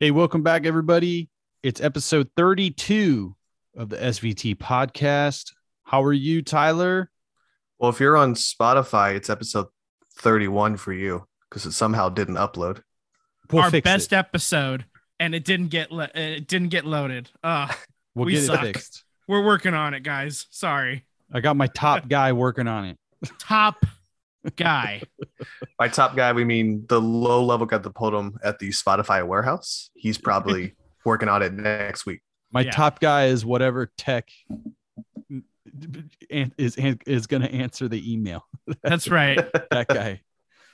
Hey, welcome back, everybody. It's episode 32 of the SVT podcast. How are you, Tyler? Well, if you're on Spotify, it's episode 31 for you because it somehow didn't upload. We'll Our best it. episode, and it didn't get le- it didn't get loaded. Uh, We'll we get suck. it fixed. we're working on it, guys. Sorry. I got my top guy working on it. Top guy. By top guy, we mean the low level guy that pulled him at the Spotify warehouse. He's probably working on it next week. My Yeah. top guy is whatever tech an- is is going to answer the email. That's right. That guy.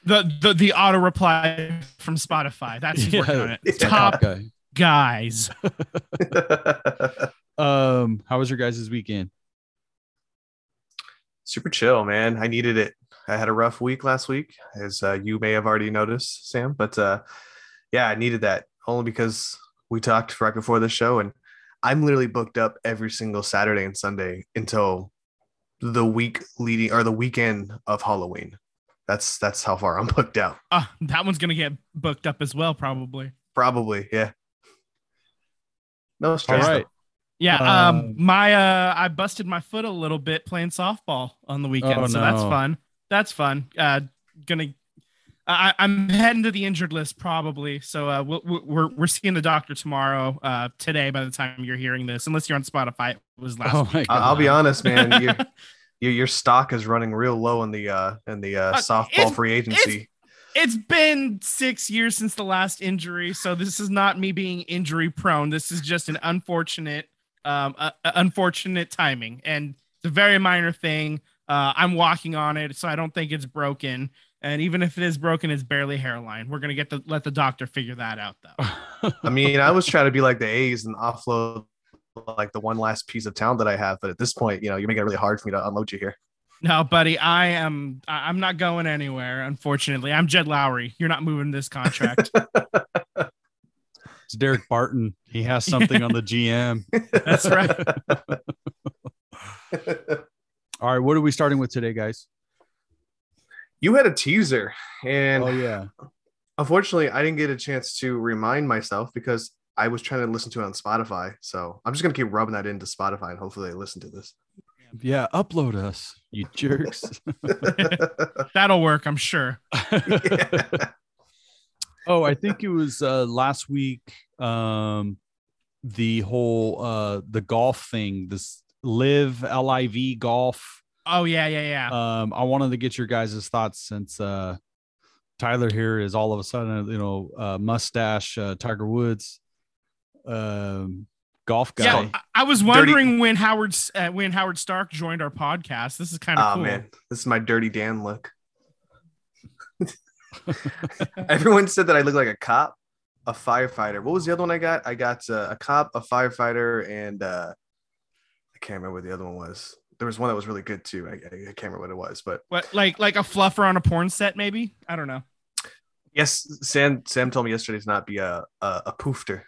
The the the auto reply from Spotify. That's who's working on it. it's my Top guy. guys. Um, how was your guys' weekend? Super chill, man. I needed it. I had a rough week last week, as uh, you may have already noticed, Sam. But uh, yeah, I needed that only because we talked right before the show, and I'm literally booked up every single Saturday and Sunday until the week leading or the weekend of Halloween. That's that's how far I'm booked out. Uh, that one's gonna get booked up as well, probably. Probably, yeah. No All stress. right. Yeah. Um, Um. My uh. I busted my foot a little bit playing softball on the weekend, Oh, so that's fun. That's fun. Uh. Gonna. I, I'm heading to the injured list probably. So uh, we'll, we're we're seeing the doctor tomorrow. Uh, today by the time you're hearing this, unless you're on Spotify, it was last. Oh week. I- god. I'll be honest, man. You, your your stock is running real low in the uh in the uh, Uh, softball it's- free agency. it's been six years since the last injury, so this is not me being injury prone. This is just an unfortunate, um, uh, uh, unfortunate timing, and it's a very minor thing. Uh, I'm walking on it, so I don't think it's broken. And even if it is broken, it's barely hairline. We're gonna get to let the doctor figure that out, though. I mean, I was trying to be like the A's and offload like the one last piece of town that I have, but at this point, you know, you're making it really hard for me to unload you here. No, buddy, I am. I'm not going anywhere. Unfortunately, I'm Jed Lowrie. You're not moving this contract. it's Derek Barton. He has something on the GM. That's right. All right, what are we starting with today, guys? you had a teaser, and Oh yeah. unfortunately, I didn't get a chance to remind myself because I was trying to listen to it on Spotify. So I'm just gonna keep rubbing that into Spotify, and hopefully, they listen to this. Yeah, upload us, you jerks. That'll work, I'm sure. oh, I think it was uh last week um the whole uh the golf thing, this live LIV golf. Oh yeah, yeah, yeah. Um I wanted to get your guys' thoughts since uh Tyler here is all of a sudden, you know, uh mustache uh Tiger Woods um golf guy. Yeah, I, I was wondering when Howard uh, when Howard Stark joined our podcast. This is kind of oh cool. man, this is my dirty Dan look. Everyone said that I look like a cop, a firefighter. What was the other one I got? I got uh, a cop, a firefighter, and uh, I can't remember what the other one was. There was one that was really good too. I, I I can't remember what it was, but What like like a fluffer on a porn set, maybe? I don't know. yes, Sam Sam told me yesterday to not be a a, a poofter,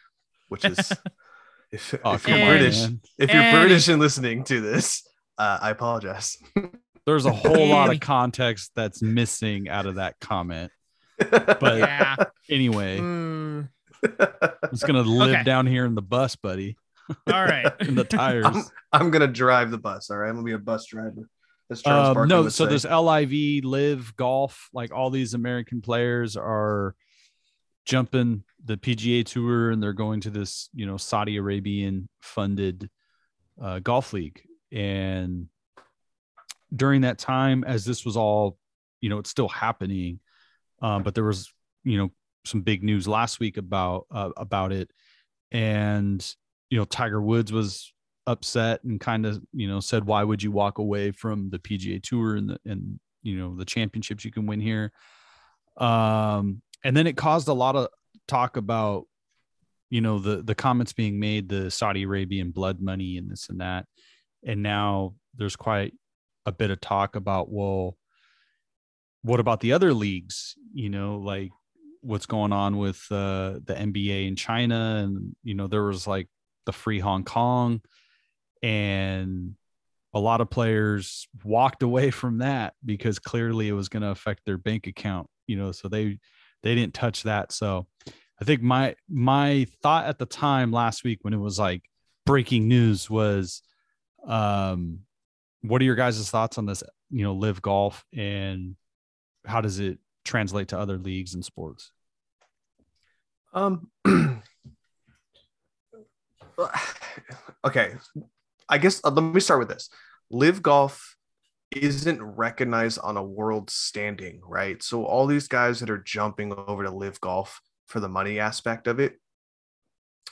which is if, Oh, if you're on, British, man. if you're And- British and listening to this, uh, I apologize. There's a whole lot of context that's missing out of that comment. But Yeah. anyway, Mm, I'm just gonna live Okay. down here in the bus, buddy, all right. in the tires. I'm, I'm gonna drive the bus. All right, I'm gonna be a bus driver. As Charles Um, no, so say. this LIV live golf, like all these American players are jumping the PGA tour and they're going to this, you know, Saudi Arabian funded uh, golf league. And during that time, as this was all, you know, it's still happening, um, but there was, you know, some big news last week about uh, about it, and you know, Tiger Woods was upset and kind of you know said why would you walk away from the PGA tour and the and you know the championships you can win here? Um and then it caused a lot of talk about you know the the comments being made the Saudi Arabian blood money and this and that. And now there's quite a bit of talk about well what about the other leagues? You know like what's going on with uh the NBA in China? And you know there was like the free Hong Kong and a lot of players walked away from that because clearly it was going to affect their bank account you know so they they didn't touch that so I think my my thought at the time last week when it was like breaking news was um what are your guys' thoughts on this, you know, LIV golf and how does it translate to other leagues and sports? Um okay. I guess uh, let me start with this. LIV golf isn't recognized on a world standing, right? So all these guys that are jumping over to LIV golf for the money aspect of it,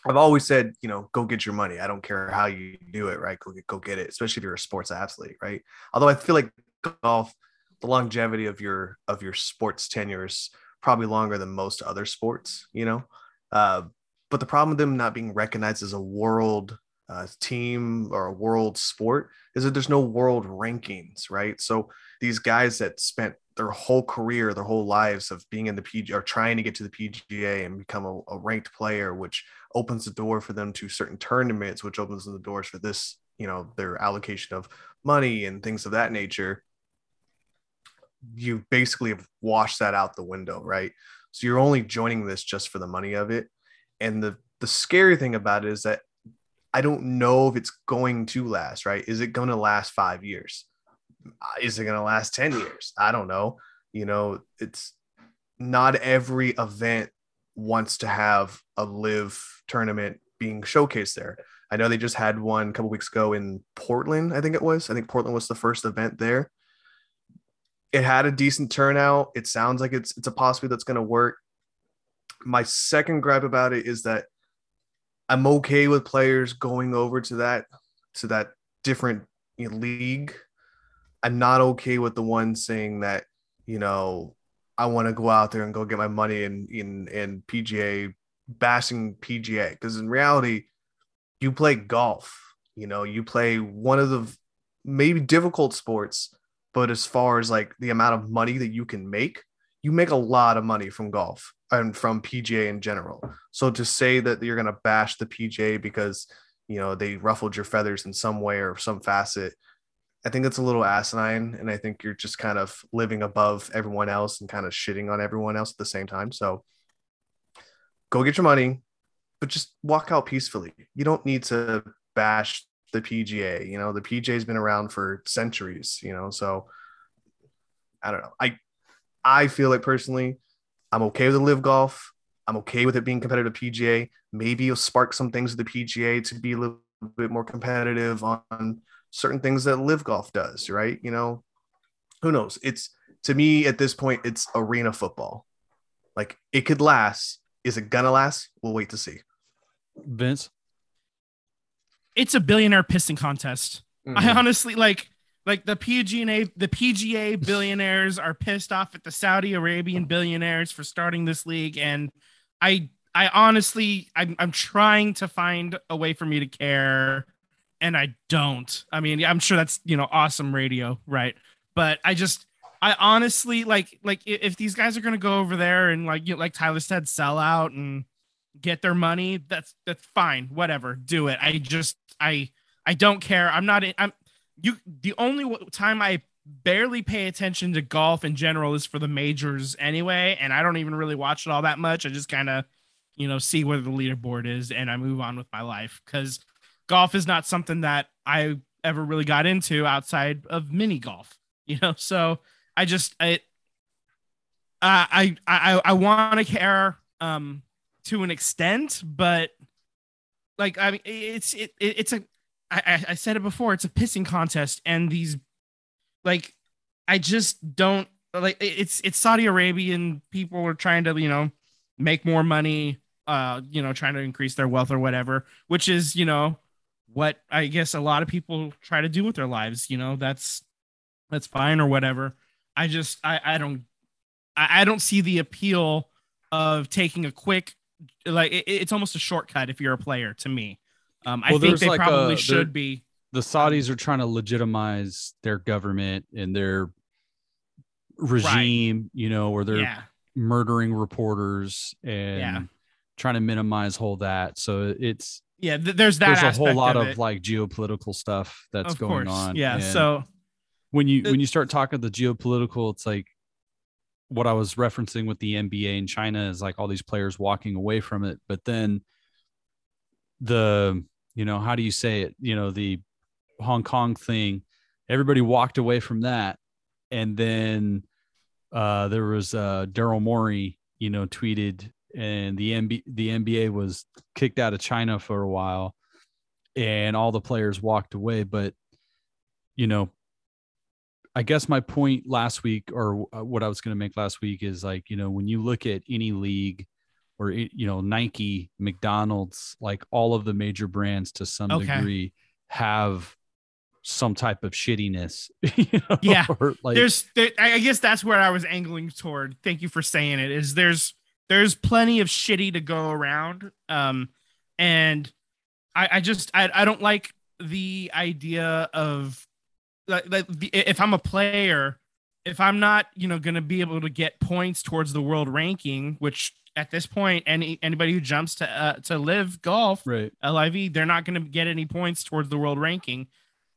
I've always said, you know, go get your money. I don't care how you do it, right? Go get, go get it, especially if you're a sports athlete, right? Although I feel like golf, the longevity of your of your sports tenure is probably longer than most other sports, you know. Uh, but the problem with them not being recognized as a world uh, team or a world sport is that there's no world rankings, right? So these guys that spent their whole career, their whole lives of being in the PGA or trying to get to the PGA and become a, a, ranked player, which opens the door for them to certain tournaments, which opens the doors for this, you know, their allocation of money and things of that nature. You basically have washed that out the window, right? So you're only joining this just for the money of it. And the the scary thing about it is that I don't know if it's going to last, right? Is it going to last five years? Uh, is it going to last 10 years? I don't know. You know, it's not every event wants to have a LIV tournament being showcased there. I know they just had one a couple weeks ago in Portland, I think it was. I think Portland was the first event there. It had a decent turnout. It sounds like it's it's a possibility that's going to work. My second gripe about it is that I'm okay with players going over to that to that different league. I'm not okay with the one saying that you know I want to go out there and go get my money in in in PGA bashing PGA because in reality you play golf. You know, you play one of the maybe difficult sports, but as far as like the amount of money that you can make, you make a lot of money from golf and from PGA in general. So to say that you're going to bash the PGA because you know they ruffled your feathers in some way or some facet, I think it's a little asinine, and I think you're just kind of living above everyone else and kind of shitting on everyone else at the same time. So go get your money, but just walk out peacefully. You don't need to bash the PGA. You know the PGA's been around for centuries. You know, so I don't know. I I feel like personally I'm okay with the LIV golf. I'm okay with it being competitive PGA. Maybe you'll spark some things with the PGA to be a little bit more competitive on certain things that LIV golf does, right? You know, who knows? It's to me at this point, it's arena football. Like it could last. Is it gonna last? We'll wait to see. Vince, it's a billionaire pissing contest. Mm-hmm. I honestly like like the PGA the PGA billionaires are pissed off at the Saudi Arabian billionaires for starting this league and I I honestly I'm I'm trying to find a way for me to care and I don't. I mean, I'm sure that's, you know, awesome radio, right? But I just I honestly like like if these guys are to go over there and like you know, like Tyler said sell out and get their money, that's that's fine, whatever. Do it. I just I I don't care. I'm not I'm you the only time I barely pay attention to golf in general is for the majors anyway, and I don't even really watch it all that much. I just kind of, you know, see where the leaderboard is and I move on with my life because golf is not something that I ever really got into outside of mini golf, you know. So I just I I I I want to care um to an extent, but like I mean it's it, it's a I, I said it before, it's a pissing contest, and these like I just don't like it's it's Saudi Arabian people are trying to, you know, make more money, uh, you know, trying to increase their wealth or whatever, which is, you know, what I guess a lot of people try to do with their lives, you know, that's that's fine or whatever. I just I, I don't I, I don't see the appeal of taking a quick like it, it's almost a shortcut if you're a player to me. Um, I think they like probably a, should be. The Saudis are trying to legitimize their government and their regime, right. you know, where they're yeah. murdering reporters and yeah. trying to minimize whole that. So it's yeah, th- there's that. There's a whole lot of, of like geopolitical stuff that's of going course. on. Yeah. And so when you when you start talking the geopolitical, it's like what I was referencing with the NBA in China is like all these players walking away from it, but then the you know how do you say it? You know the Hong Kong thing, everybody walked away from that, and then uh, there was uh, Daryl Morey, you know, tweeted, and the NBA the NBA was kicked out of China for a while, and all the players walked away, but you know I guess my point last week, or uh, what I was going to make last week, is like you know when you look at any league, or you know Nike, McDonald's, like all of the major brands to some okay. degree have some type of shittiness. You know? Yeah, like, there's. There, I guess that's where I was angling toward. Thank you for saying it. Is there's there's plenty of shitty to go around, um, and I, I just I, I don't like the idea of like, like if I'm a player, if I'm not, you know, going to be able to get points towards the world ranking, which at this point, any anybody who jumps to uh, to LIV golf, right, LIV, they're not going to get any points towards the world ranking.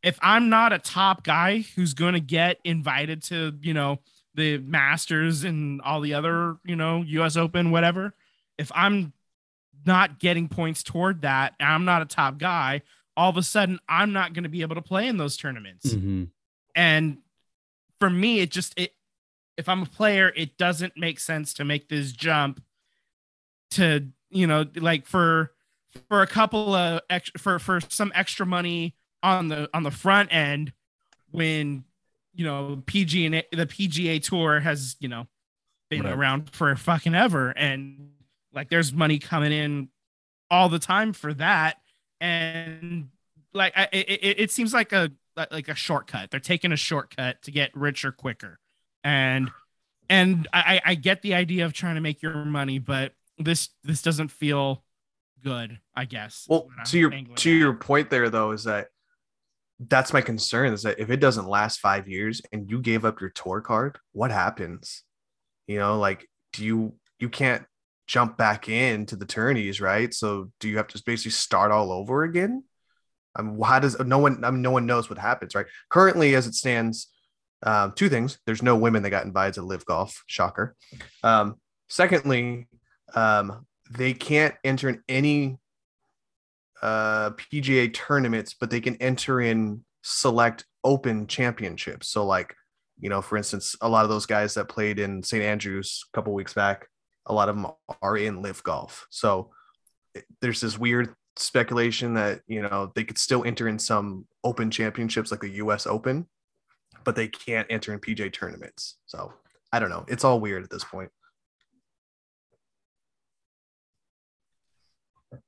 If I'm not a top guy who's going to get invited to, you know, the Masters and all the other, you know, U.S. Open, whatever, if I'm not getting points toward that, I'm not a top guy all of a sudden I'm not going to be able to play in those tournaments. Mm-hmm. And for me, it just it if I'm a player, it doesn't make sense to make this jump to you know like for for a couple of extra for for some extra money on the on the front end when you know PG and the PGA Tour has you know been right. around for fucking ever and like there's money coming in all the time for that and like I, it, it seems like a like a shortcut. They're taking a shortcut to get richer quicker, and and I, I get the idea of trying to make your money, but this this doesn't feel good. I guess. Well, to your to your point there though is that that's my concern is that if it doesn't last five years and you gave up your tour card, what happens? You know, like do you you can't jump back into the tourneys, right? So do you have to basically start all over again? i um, how does no one? I mean, no one knows what happens, right? Currently, as it stands, um, two things: there's no women that got invited to LIV golf. Shocker. Um, secondly, um, they can't enter in any uh, PGA tournaments, but they can enter in select Open championships. So, like, you know, for instance, a lot of those guys that played in St. Andrews a couple weeks back, a lot of them are in LIV golf. So there's this weird speculation that you know they could still enter in some open championships like the US Open, but they can't enter in PJ tournaments. So I don't know. It's all weird at this point.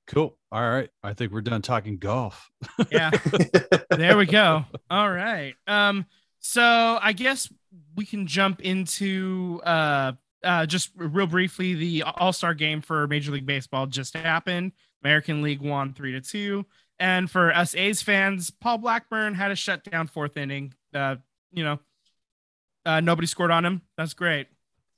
Cool. All right. I think we're done talking golf. yeah. there we go. All right. Um, so I guess we can jump into uh uh, just real briefly, the All Star game for Major League Baseball just happened. American League won three to two, and for us A's fans, Paul Blackburn had a shutdown fourth inning. Uh, you know, uh, nobody scored on him. That's great.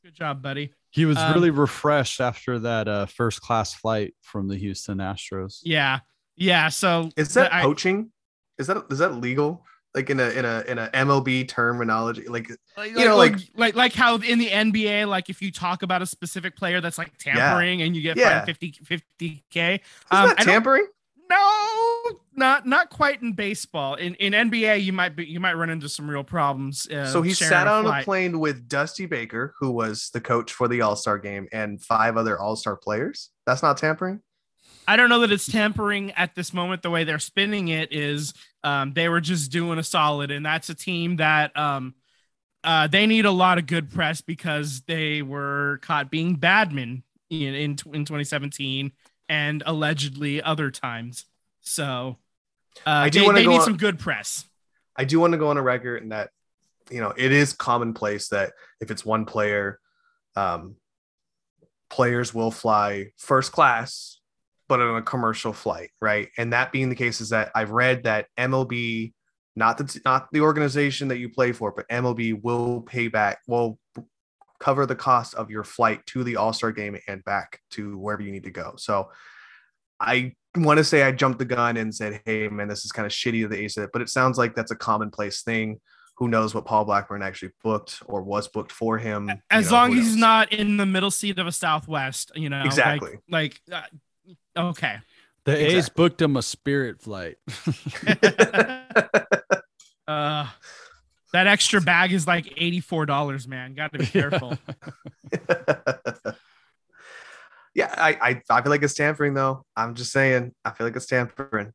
Good job, buddy. He was um, really refreshed after that uh, first class flight from the Houston Astros. Yeah, yeah. So is that poaching? I, is that is that legal? like in a in a in a MLB terminology, like, like you know, like, like, like like how in the NBA, like if you talk about a specific player that's like tampering yeah. and you get yeah. 50 50 k, um, tampering. No, not not quite in baseball. In in NBA, you might be you might run into some real problems. Uh, so he sat on a, a plane with Dusty Baker, who was the coach for the All Star game, and five other All Star players. That's not tampering. I don't know that it's tampering at this moment. The way they're spinning it is um, they were just doing a solid, and that's a team that um, uh, they need a lot of good press because they were caught being badmen in in, in 2017 and allegedly other times. So uh, I do they, they need on, some good press. I do want to go on a record and that you know it is commonplace that if it's one player, um, players will fly first class but on a commercial flight, right? And that being the case is that I've read that MLB, not the not the organization that you play for, but MLB will pay back, will cover the cost of your flight to the All Star game and back to wherever you need to go. So I want to say I jumped the gun and said, "Hey, man, this is kind of shitty of the A's," but it sounds like that's a commonplace thing. who knows what Paul Blackburn actually booked or was booked for him. As you know, long as he's not in the middle seat of a Southwest, you know, Exactly. Like, uh, okay. The A's booked him a Spirit flight. uh, that extra bag is like eighty-four dollars, man. Got to be careful. yeah, I, I I feel like it's tampering though. I'm just saying, I feel like it's tampering.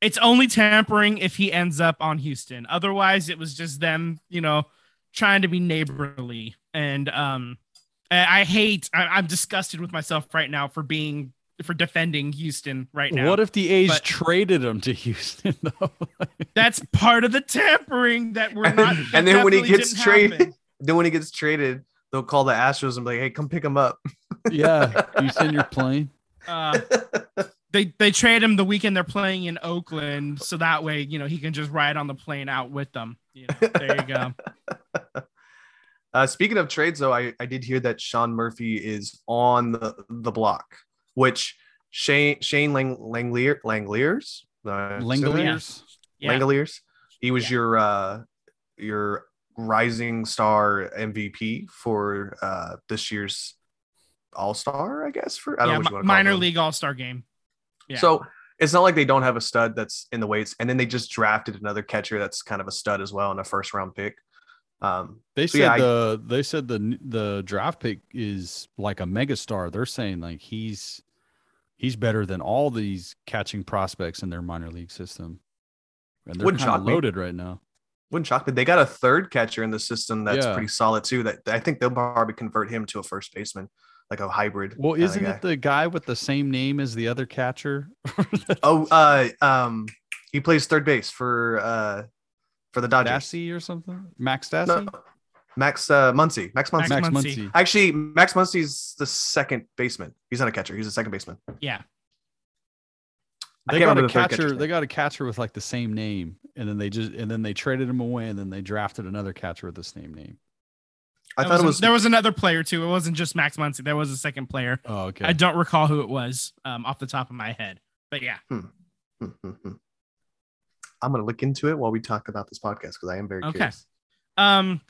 it's only tampering if he ends up on Houston. Otherwise, it was just them, you know, trying to be neighborly. And um, I I hate. I, I'm disgusted with myself right now for being for defending Houston right now. What if the A's But- traded him to Houston though? That's part of the tampering that we're not. that and then when he gets traded, happen. then when he gets traded, they'll call the Astros and be like, "Hey, come pick him up." yeah, you send your plane. Uh, they they trade him the weekend they're playing in Oakland, so that way you know he can just ride on the plane out with them. You know, there you go. Uh, speaking of trades, though, I, I did hear that Sean Murphy is on the, the block, which Shane Shane Lang, Langlier Langliers uh, Langoliers. Yeah. Langoliers. He was Yeah. your uh, your rising star MVP for uh, this year's All Star, I guess. For I don't yeah, know what you mi- call minor league All Star game. Yeah. So it's not like they don't have a stud that's in the weights, and then they just drafted another catcher that's kind of a stud as well in a first round pick. Um, They So, said yeah, I- the they said the the draft pick is like a megastar. They're saying like he's he's better than all these catching prospects in their minor league system. And they're kind of shock me. loaded right now. wouldn't shock me. They got a third catcher in the system that's Yeah. pretty solid too. That I think they'll probably convert him to a first baseman, like a hybrid. Well, isn't it the guy with the same name as the other catcher? Oh, uh, um, he plays third base for uh for the Dodgers. Dassey or something? Max Dassey? No, Max uh, Muncy. Max Muncy. Max Max Muncy. Muncy. Actually, Max Muncy's the second baseman. He's not a catcher. He's a second baseman. yeah. They got a the catcher. They got a catcher with like the same name, and then they just and then they traded him away, and then they drafted another catcher with the same name. I There thought it was- was. there was another player too. It wasn't just Max Muncy. There was a second player. Oh, okay. I don't recall who it was um, off the top of my head. But yeah, Hmm, hmm, hmm. I'm gonna look into it while we talk about this podcast because I am very Okay. curious. um,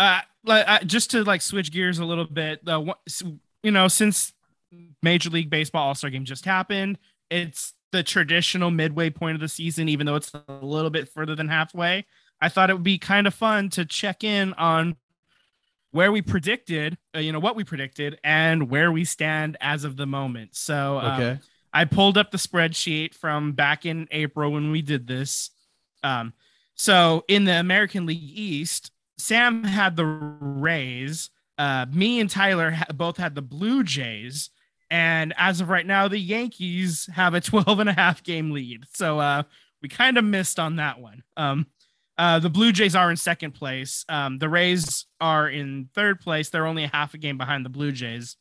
uh, like, uh, just to like switch gears a little bit, s- you know, since Major League Baseball All Star Game just happened, it's the traditional midway point of the season, even though it's a little bit further than halfway. I thought it would be kind of fun to check in on where we predicted, uh, you know, what we predicted and where we stand as of the moment. So, um, okay. I pulled up the spreadsheet from back in April when we did this. Um, so in the American League East, Sam had the Rays. Uh, me and Tyler ha- both had the Blue Jays. And as of right now, the Yankees have a 12 and a half game lead. So uh, we kind of missed on that one. Um, uh, the Blue Jays are in second place. Um, the Rays are in third place. They're only a half a game behind the Blue Jays.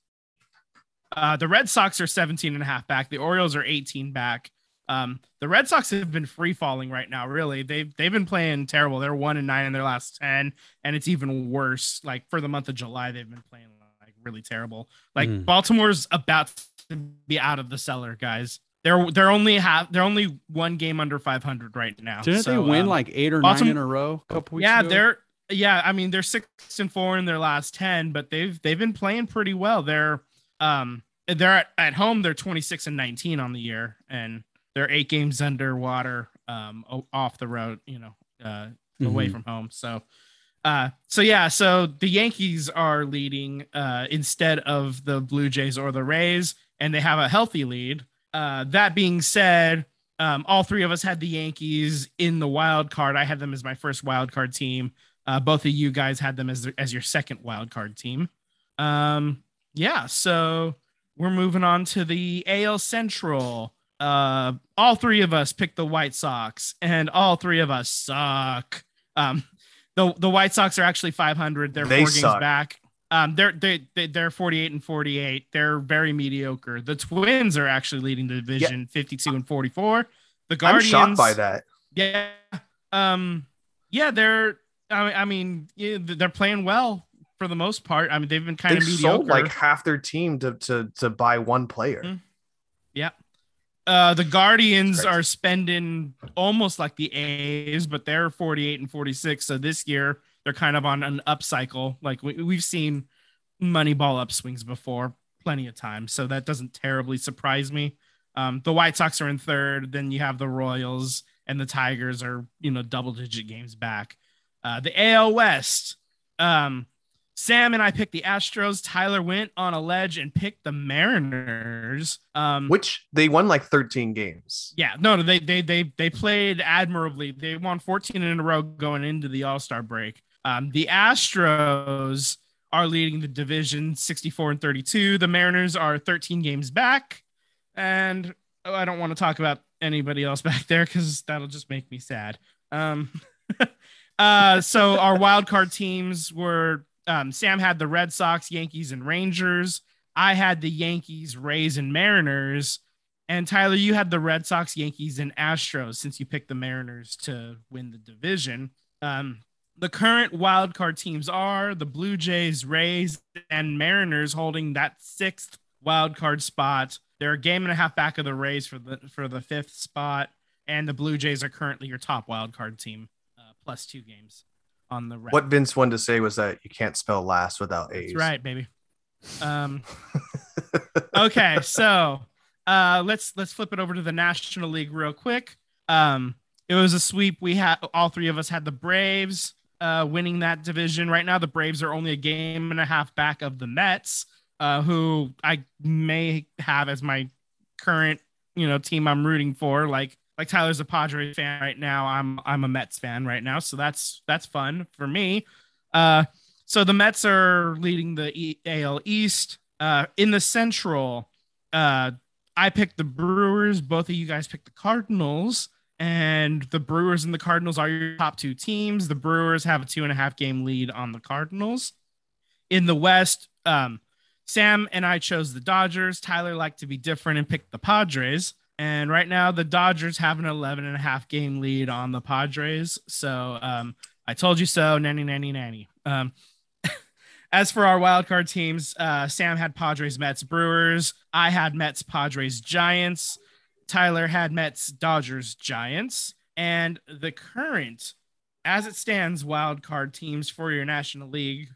Uh, the Red Sox are 17 and a half back. The Orioles are 18 back. Um, the Red Sox have been free falling right now. Really, they've they've been playing terrible. They're one and nine in their last ten, and it's even worse. Like for the month of July, they've been playing like really terrible. Like Mm. Baltimore's about to be out of the cellar, guys. They're they're only have they're only one game under 500 right now. Didn't So, they win um, like eight or Baltimore- nine in a row a couple weeks yeah, ago? they're yeah. I mean, they're six and four in their last ten, but they've they've been playing pretty well. They're um they're at, at home. They're twenty six and nineteen on the year, and they're eight games underwater um off the road. You know, uh, away Mhm. from home. So. Uh, so yeah, so the Yankees are leading uh, instead of the Blue Jays or the Rays, and they have a healthy lead. Uh, that being said, um, all three of us had the Yankees in the wild card. I had them as my first wild card team. Uh, both of you guys had them as as your second wild card team. Um, yeah, so we're moving on to the AL Central. Uh, all three of us picked the White Sox, and all three of us suck. Um, the the White Sox are actually 500. They're They four games back. Um, they're they, they they're 48 and 48. They're very mediocre. The Twins are actually leading the division, 52 and 44. The I'm Guardians. shocked by that. Yeah. Um. Yeah, they're. I mean, I mean, yeah, they're playing well for the most part. I mean, they've been kind They of sold like half their team to to to buy one player. Mm. Uh, the Guardians are spending almost like the A's, but they're 48 and 46. So this year they're kind of on an upcycle. Like we, we've seen Moneyball upswings before plenty of times, so that doesn't terribly surprise me. Um, the White Sox are in third. Then you have the Royals and the Tigers are you know double digit games back. Uh, the AL West. Um, Sam and I picked the Astros. Tyler went on a ledge and picked the Mariners. Um, Which they won like 13 games. yeah, no, no, they they they they played admirably. They won 14 in a row going into the All Star break. Um, the Astros are leading the division 64 and 32. The Mariners are 13 games back, and oh, I don't want to talk about anybody else back there because that'll just make me sad. Um, uh, so our wild card teams were um, Sam had the Red Sox, Yankees, and Rangers. I had the Yankees, Rays, and Mariners. And Tyler, you had the Red Sox, Yankees, and Astros since you picked the Mariners to win the division. Um, the current wild card teams are the Blue Jays, Rays, and Mariners holding that sixth wild card spot. They're a game and a half back of the Rays for the for the fifth spot, and the Blue Jays are currently your top wild card team, uh, plus two games on the. Red. What Vince wanted to say was that you can't spell last without A's. That's right, baby. Um, okay, so uh, let's let's flip it over to the National League real quick. Um, it was a sweep. We had all three of us had the Braves uh, winning that division. Right now, the Braves are only a game and a half back of the Mets, uh, who I may have as my current you know team I'm rooting for. Like like Tyler's a Padres fan right now. I'm I'm a Mets fan right now, so that's that's fun for me. Uh, so the Mets are leading the AL East. Uh, in the Central, uh, I picked the Brewers. Both of you guys picked the Cardinals. And the Brewers and the Cardinals are your top two teams. The Brewers have a two and a half game lead on the Cardinals. In the West, um, Sam and I chose the Dodgers. Tyler liked to be different and picked the Padres. And right now, the Dodgers have an 11 and a half game lead on the Padres. So um, I told you so, nanny, nanny, nanny. Um, as for our wild card teams, uh, Sam had Padres, Mets, Brewers. I had Mets, Padres, Giants. Tyler had Mets, Dodgers, Giants. And the current, as it stands, wild card teams for your National League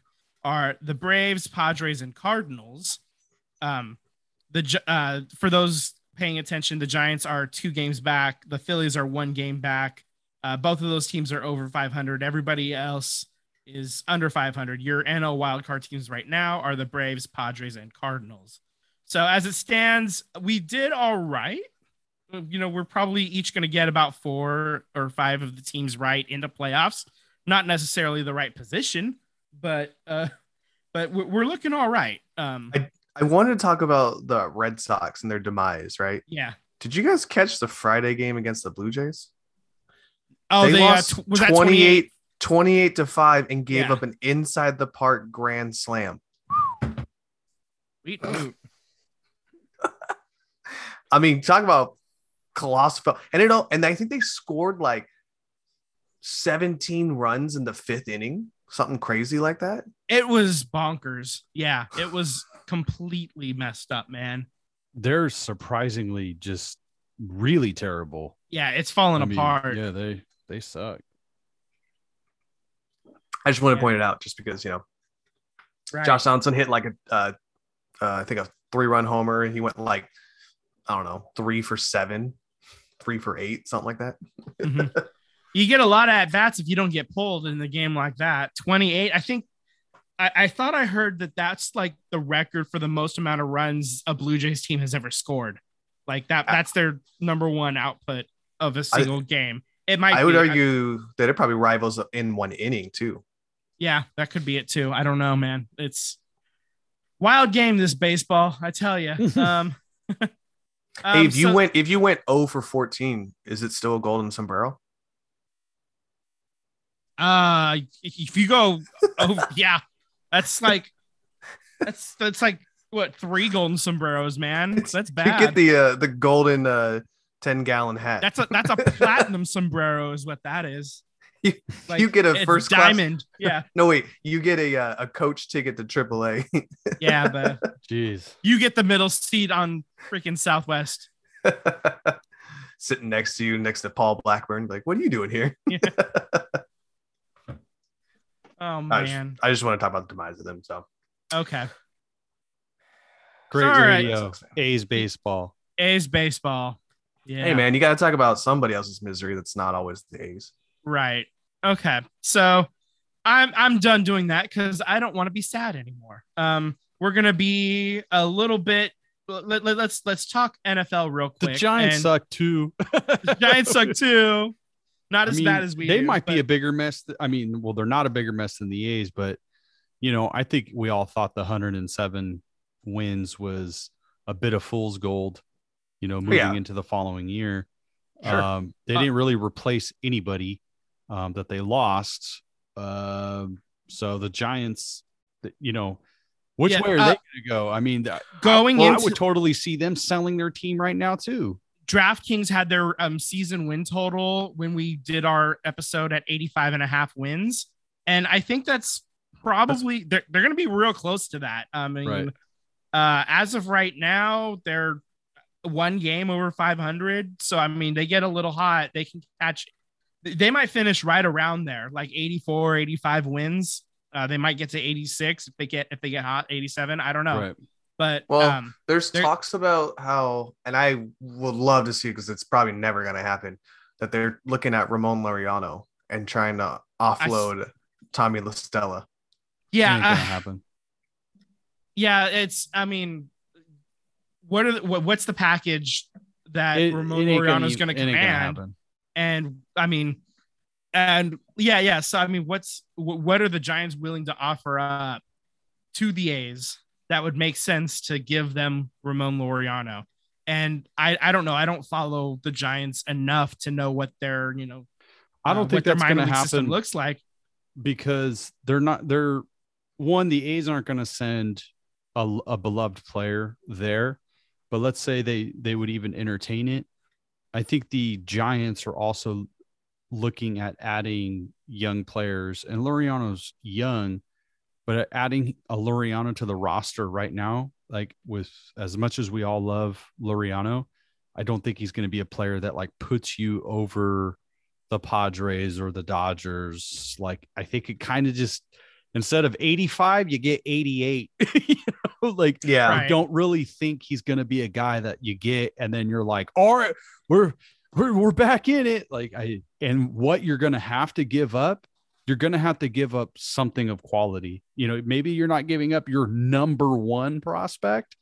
are the Braves, Padres, and Cardinals. Um, the uh, for those paying attention, the Giants are two games back. The Phillies are one game back. Uh, both of those teams are over 500. Everybody else is under 500. Your NL wildcard teams right now are the Braves, Padres, and Cardinals. So as it stands, we did all right. You know, we're probably each going to get about four or five of the teams right into playoffs. Not necessarily the right position, but uh, but we're looking all right. Um, I wanted to talk about the Red Sox and their demise, right? yeah. Did you guys catch the Friday game against the Blue Jays? Oh, they, they, uh, lost tw- was that 28, 28 to 5 and gave Yeah. up an inside the park grand slam. I mean, talk about colossal and it all and I think they scored like 17 runs in the fifth inning, something crazy like that. It was bonkers. Yeah, it was completely messed up, man. They're surprisingly just really terrible. Yeah, it's falling I mean, apart. Yeah, they they suck. I just want to Yeah. point it out just because, you know, Right. Josh Donaldson hit like a, uh, uh, I think a three run homer. He went like, I don't know, three for seven, three for eight, something like that. Mhm. You get a lot of at bats if you don't get pulled in the game like that. 28. I think I, I thought I heard that that's like the record for the most amount of runs a Blue Jays team has ever scored. Like that, that's their number one output of a single game. It might. I would be. argue that it probably rivals in one inning too. yeah, that could be it too. I don't know, man. It's wild game. This baseball, I tell you. Um, hey, um, if you so- went if you went 0 for 14, is it still a golden sombrero? Uh, if you go, oh yeah, that's like, that's that's like what three golden sombreros, man. That's bad. You get the uh, the golden uh 10 gallon hat. that's a that's a platinum sombrero, is what that is. You- Like, you get a it's first class- diamond. Yeah, no wait, you get a uh, a coach ticket to AAA. yeah. but Jeez. you get the middle seat on freaking Southwest. Sitting next to you, next to Paul Blackburn, like, what are you doing here? Yeah. Oh I just, man. I just want to talk about the demise of them. So Okay. Great All right. radio. A's baseball. A's baseball. Yeah. hey man, you gotta talk about somebody else's misery that's not always the A's. Right. Okay. So I'm I'm done doing that because I don't want to be sad anymore. Um, we're gonna be a little bit. Let, let, let's let's talk NFL real quick. The. Giants and suck too. The Giants suck too. Not I as mean, bad as we. They do, might be a bigger mess. th- I mean, well, they're not a bigger mess than the A's, but you know, I think we all thought the 107 wins was a bit of fool's gold. You know, moving Yeah. into the following year, Sure. um, they Uh, didn't really replace anybody um, that they lost. Um, so the Giants, you know, which Yeah, way are uh, they going to go? I mean, going well, I would totally see them selling their team right now too. DraftKings had their um, season win total when we did our episode at 85 and a half wins. And I think that's probably, they're, they're going to be real close to that. I mean, Right. uh, as of right now, they're one game over 500. So, I mean, they get a little hot. They can catch, they might finish right around there, like 84, 85 wins. Uh, they might get to 86 if they get if they get hot 87 i don't know Right. But Well, um There's They're- talks about how, and I would love to see because it's probably never going to happen, that they're looking at Ramon Laureano and trying to offload Tommy La Stella. yeah Ain't uh, happen. yeah it's i mean what are the, what, what's the package that It- ramon it Laureano is going to it command and i mean and yeah yeah so i mean what's wh- what are the giants willing to offer up to the a's that would make sense to give them ramon Laureano. and i i don't know i don't follow the giants enough to know what their you know I uh, don't think what that's going to happen looks like because they're not. They're one. The A's aren't going to send a, a beloved player there, but let's say they they would even entertain it. I think the Giants are also looking at adding young players, and Laureano's young, but adding a Laureano to the roster right now, like with as much as we all love Laureano, I don't think he's going to be a player that like puts you over the Padres or the Dodgers. Like I think it kind of just instead of 85, you get 88. you know, like Yeah. Right. I don't really think he's gonna be a guy that you get, and then you're like, all right, we're we're we're back in it. Like I and what you're gonna have to give up, you're gonna have to give up something of quality. You know, maybe you're not giving up your number one prospect,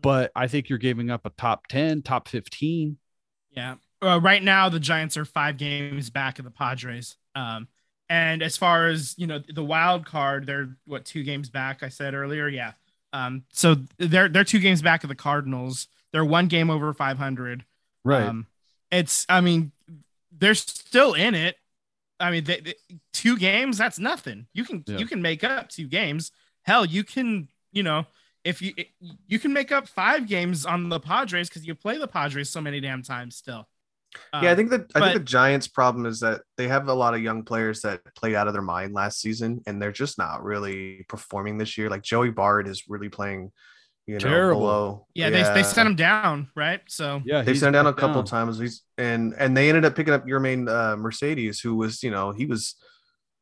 but I think you're giving up a top 10, top 15. Yeah. Uh, right now, the Giants are five games back of the Padres. Um, and as far as you know, the wild card, they're what two games back? I said earlier, yeah. Um, so they're they're two games back of the Cardinals. They're one game over 500. Um, it's, I mean, they're still in it. I mean, they, they- two games, that's nothing. You can Yeah. you can make up two games. Hell, you can, you know, if you you can make up five games on the Padres because you play the Padres so many damn times still. Yeah, I think that I think the Giants' problem is that they have a lot of young players that played out of their mind last season, and they're just not really performing this year. Like Joey Bart is really playing, you know, Terrible. below. yeah, they they sent him down, right? So yeah, They sent him down a back couple times. He's and and they ended up picking up Yermín uh, Mercedes, who was you know he was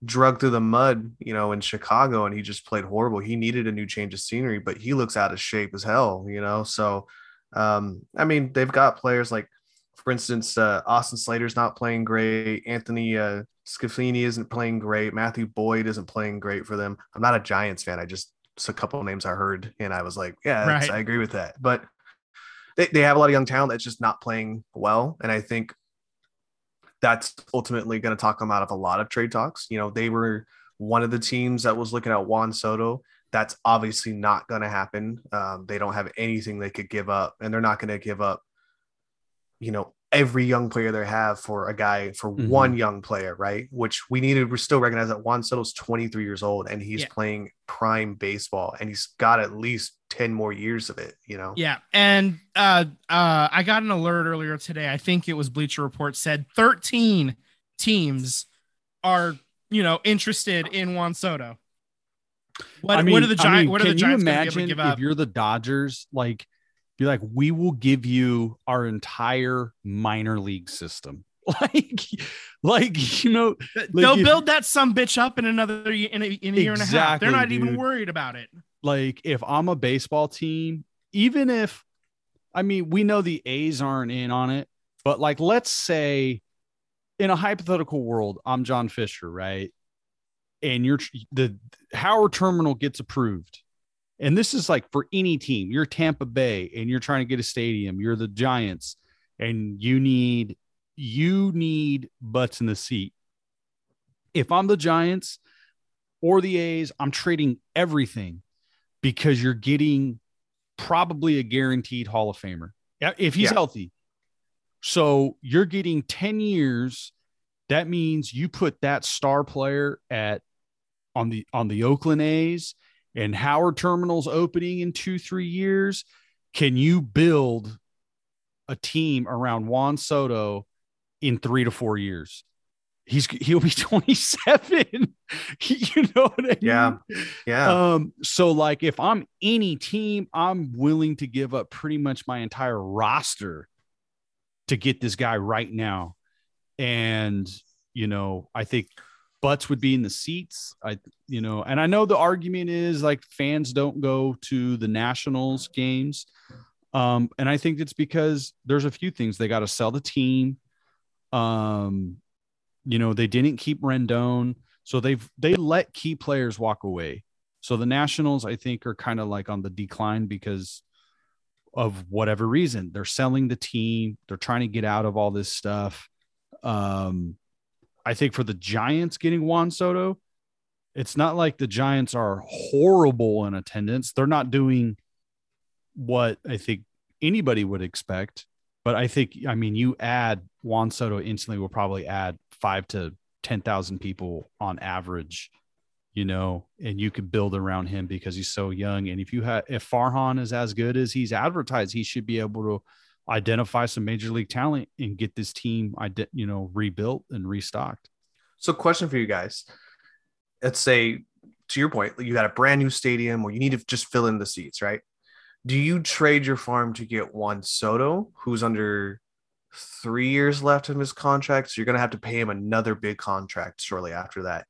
drugged through the mud, you know, in Chicago, and he just played horrible. He needed a new change of scenery, but he looks out of shape as hell, you know. So, um, I mean, they've got players like, for instance, uh, Austin Slater's not playing great. Anthony uh, Scaffini isn't playing great. Matthew Boyd isn't playing great for them. I'm not a Giants fan. I just it's a couple of names I heard, and I was like, yeah, Right. I agree with that. But they, they have a lot of young talent that's just not playing well. And I think that's ultimately going to talk them out of a lot of trade talks. You know, they were one of the teams that was looking at Juan Soto. That's obviously not going to happen. Um, they don't have anything they could give up, and they're not going to give up, you know, every young player they have for a guy for Mhm. one young player, right? Which we need to still recognize that Juan Soto's 23 years old and he's Yeah. playing prime baseball and he's got at least 10 more years of it, you know? yeah, and uh, uh, I got an alert earlier today. I think it was Bleacher Report said 13 teams are you know interested in Juan Soto. What, I mean, what are the I Giants? mean, what are the can you Giants going to be able imagine give if up? you're the Dodgers? Like, be like, we will give you our entire minor league system. Like, like you know, They'll if- build that some bitch up in another in a, in a year and a half. They're Exactly, not even worried about it. like if I'm a baseball team, even if I mean we know the A's aren't in on it, but like let's say in a hypothetical world, I'm John Fisher, right? And you're the Howard Terminal gets approved. And this is like for any team. You're Tampa Bay and you're trying to get a stadium. You're the Giants and you need you need butts in the seat. If I'm the Giants or the A's, I'm trading everything because you're getting probably a guaranteed Hall of Famer if he's Yeah. healthy. So you're getting 10 years. That means you put that star player at on the on the Oakland A's and Howard Terminal's opening in two, three years. Can you build a team around Juan Soto in three to four years? He's he'll be 27. you know what I mean? Yeah. Yeah. Um, so like if I'm any team, I'm willing to give up pretty much my entire roster to get this guy right now. And you know, I think butts would be in the seats. I you know, and I know the argument is like fans don't go to the nationals games. Um, and I think it's because there's a few things they got to sell the team. Um, you know, they didn't keep Rendon. So they've they let key players walk away. So the Nationals, I think, are kind of like on the decline because of whatever reason. They're selling the team. They're trying to get out of all this stuff. Um, I think for the Giants getting Juan Soto, it's not like the Giants are horrible in attendance. They're not doing what I think anybody would expect. But I think, I mean, you add Juan Soto instantly will probably add five to 10,000 people on average, you know, and you could build around him because he's so young. And if you have, if Farhan is as good as he's advertised, he should be able to identify some major league talent and get this team, you know, rebuilt and restocked. So, question for you guys. Let's say, to your point, you got a brand new stadium where you need to just fill in the seats, right? Do you trade your farm to get Juan Soto, who's under three years left in his contract? So you're going to have to pay him another big contract shortly after that.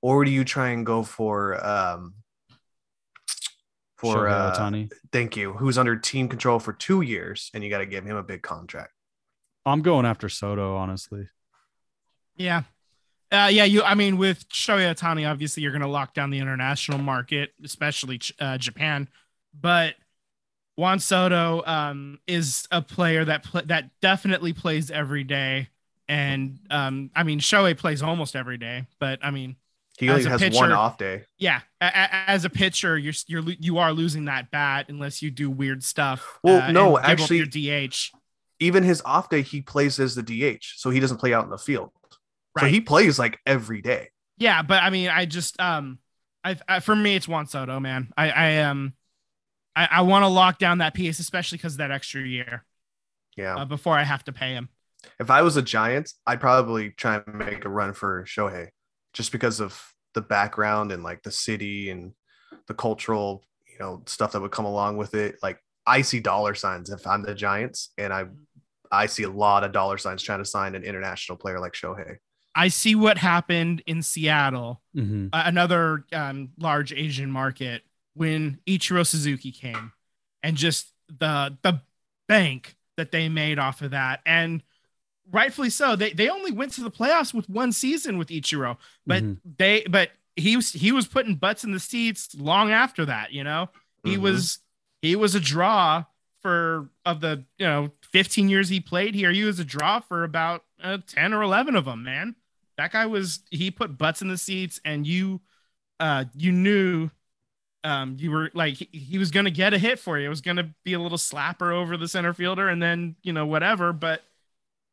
Or do you try and go for, um, for, Shohei uh, thank you, who's under team control for two years and you got to give him a big contract? I'm going after Soto, honestly. Yeah. Uh, yeah, you. I mean, with Shohei Ohtani, obviously you're going to lock down the international market, especially uh, Japan. But Juan Soto um, is a player that pl- that definitely plays every day, and um, I mean Shohei plays almost every day. But I mean, He only has one off day. yeah, a- a- as a pitcher, you're you're you are losing that bat unless you do weird stuff. Well, uh, no, and give up actually- your DH. Even his off day, he plays as the DH, so he doesn't play out in the field. Right. So he plays like every day. Yeah, but I mean, I just um, I, I for me it's Juan Soto, man. I I um, I, I want to lock down that piece, especially because of that extra year Yeah. uh, before I have to pay him. if I was a Giants, I'd probably try and make a run for Shohei just because of the background and like the city and the cultural, you know, stuff that would come along with it. Like I see dollar signs if I'm the Giants and I I see a lot of dollar signs trying to sign an international player like Shohei. I see what happened in Seattle, Mhm. uh, another um, large Asian market, when Ichiro Suzuki came, and just the the bank that they made off of that, and rightfully so. They they only went to the playoffs with one season with Ichiro, but Mhm. they but he was he was putting butts in the seats long after that. You know, he Mhm. was he was a draw for of the you know 15 years he played here. He was a draw for about uh, 10 or 11 of them. Man, that guy was he put butts in the seats, and you uh you knew um you were like he, he was gonna get a hit for you. It was gonna be a little slapper over the center fielder, and then you know whatever, but.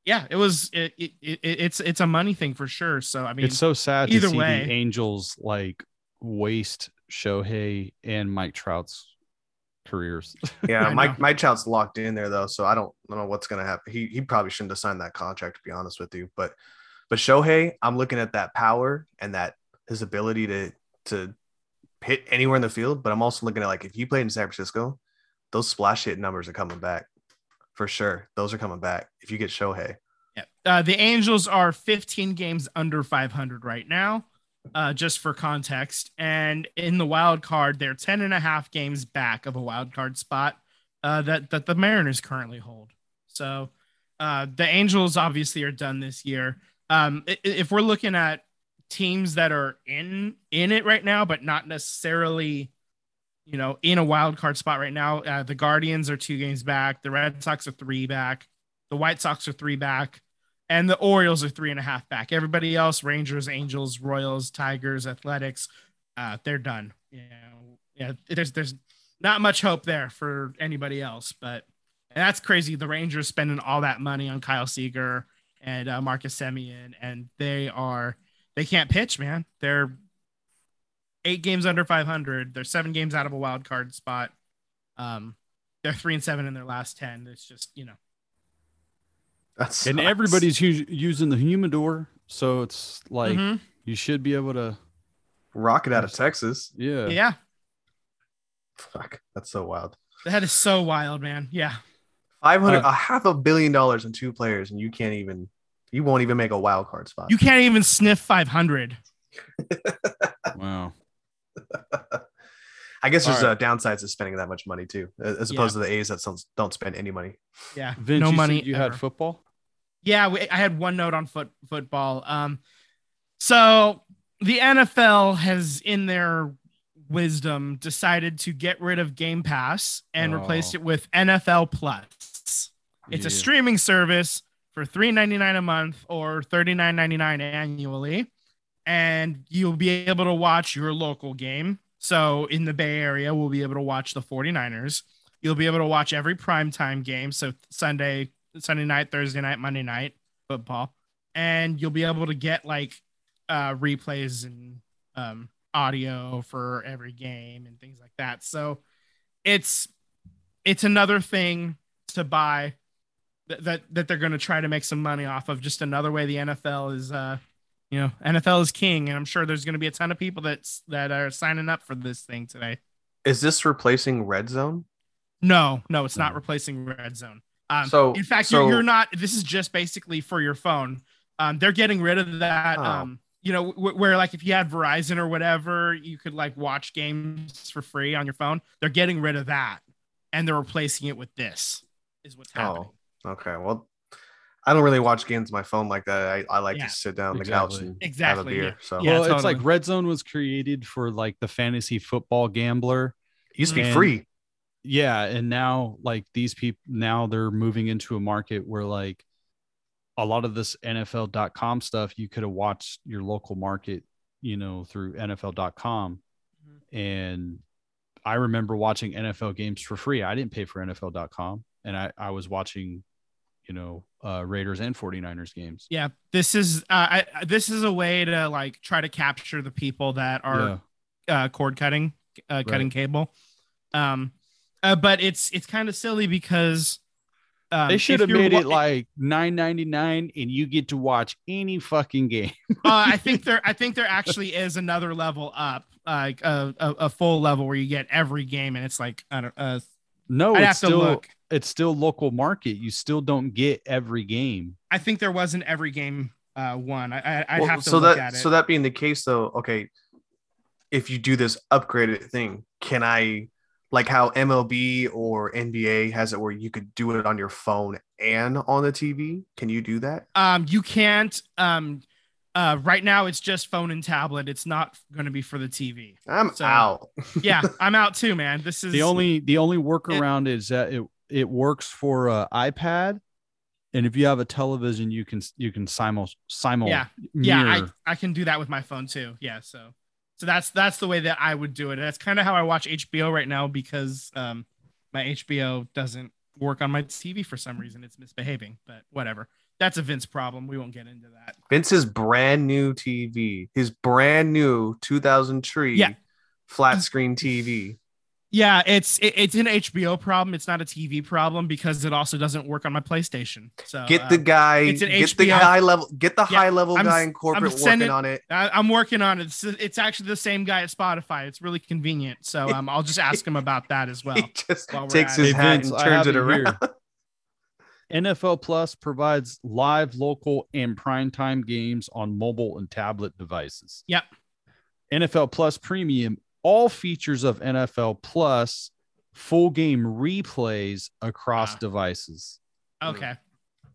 Yeah, it was. It, it, it it's it's a money thing for sure. So I mean, it's so sad either to see way- the Angels like waste Shohei and Mike Trout's careers. Yeah, Mike. Mike Trout's locked in there though, so I don't, I don't know what's gonna happen. He he probably shouldn't have signed that contract to be honest with you. But but Shohei, I'm looking at that power and that his ability to to hit anywhere in the field. But I'm also looking at like if he played in San Francisco, those splash hit numbers are coming back for sure. Those are coming back if you get Shohei. Yeah. Uh, the Angels are 15 games under 500 right now, uh, just for context. And in the wild card, they're 10 and a half games back of a wild card spot uh, that, that the Mariners currently hold. So uh, the Angels obviously are done this year. Um, if we're looking at teams that are in in it right now, but not necessarily, you know, in a wild card spot right now, uh, the Guardians are two games back. The Red Sox are three back. The White Sox are three back and the Orioles are three and a half back. Everybody else, Rangers, Angels, Royals, Tigers, Athletics, uh, they're done. Yeah, yeah. There's there's not much hope there for anybody else, but that's crazy. The Rangers spending all that money on Kyle Seager and uh, Marcus Semien, and they are they can't pitch, man. They're eight games under 500. They're seven games out of a wild card spot. Um, they're three and seven in their last ten. It's just you know that's and everybody's u- using the humidor, so it's like mm-hmm. you should be able to rocket out of Texas. Yeah, yeah. Fuck, that's so wild. That is so wild, man. Yeah, five hundred, uh, a half a billion dollars in two players, and you can't even, you won't even make a wild card spot. You can't even sniff five hundred. wow. I guess there's right. uh, downsides to spending that much money too, as opposed yeah. to the A's that don't spend any money. Yeah, Vince, no money. You ever. had football. Yeah, we, I had one note on foot football. Um, so the NFL has, in their wisdom, decided to get rid of Game Pass and oh. replaced it with NFL Plus. It's yeah. a streaming service for three ninety nine a month or thirty nine ninety nine annually, and you'll be able to watch your local game. So in the Bay Area, we'll be able to watch the 49ers. You'll be able to watch every primetime game. So Sunday, Sunday night, Thursday night, Monday night football, and you'll be able to get like uh, replays and um, audio for every game and things like that. So it's it's another thing to buy that that, that they're going to try to make some money off of. Just another way the NFL is, uh, you know, NFL is king, and I'm sure there's going to be a ton of people that's that are signing up for this thing today. Is this replacing Red Zone? No, no, it's not replacing Red Zone. Um, so in fact, so, you're, you're, not. This is just basically for your phone. Um, they're getting rid of that. Oh. Um, you know, w- where like if you had Verizon or whatever, you could like watch games for free on your phone. They're getting rid of that, and they're replacing it with this. Is what's happening. Oh, okay. Well, I don't really watch games on my phone like that. I, I like yeah, to sit down on exactly. the couch and exactly. have a beer. So yeah, well, totally. it's like Red Zone was created for like the fantasy football gambler. It used to be free yeah and now like these people now they're moving into a market where like a lot of this nfl.com stuff you could have watched your local market you know through nfl.com mm-hmm. and i remember watching nfl games for free i didn't pay for nfl.com and i i was watching you know uh raiders and 49ers games yeah this is uh I, this is a way to like try to capture the people that are yeah. uh cord cutting uh cutting right. cable um uh, but it's it's kind of silly because um, they should have made wa- it like nine ninety nine, and you get to watch any fucking game. uh, I think there, I think there actually is another level up, like a, a, a, full level where you get every game, and it's like I don't. Uh, no, I'd it's still it's still local market. You still don't get every game. I think there wasn't every game uh, one. I, I would well, have to so look that, at it. So that being the case, though, okay, if you do this upgraded thing, can I like how MLB or NBA has it where you could do it on your phone and on the TV. Can you do that? Um, you can't. Um, uh, right now it's just phone and tablet. It's not going to be for the TV. I'm so, out. yeah, I'm out too, man. This is the only the only workaround it, is that it it works for uh, iPad, and if you have a television, you can you can simul simul. Yeah, yeah, I I can do that with my phone too. Yeah, so so that's that's the way that I would do it. That's kind of how I watch HBO right now because um, my HBO doesn't work on my TV for some reason. It's misbehaving, but whatever. That's a Vince problem. We won't get into that. Vince's brand new TV, his brand new 2003 yeah. flat screen TV. Yeah, it's it, it's an HBO problem. It's not a TV problem because it also doesn't work on my PlayStation. So Get the um, guy, it's an get the high level, get the Yeah, high level I'm guy in corporate I'm working on it. I, I'm working on it. It's, it's actually the same guy at Spotify. It's really convenient. So um, I'll just ask him about that as well. he just while we're takes his it. Hat Vince, and turns it it around. here. NFL Plus provides live, local, and primetime games on mobile and tablet devices. Yep. NFL Plus Premium, all features of NFL Plus, full game replays across Ah. devices. Okay,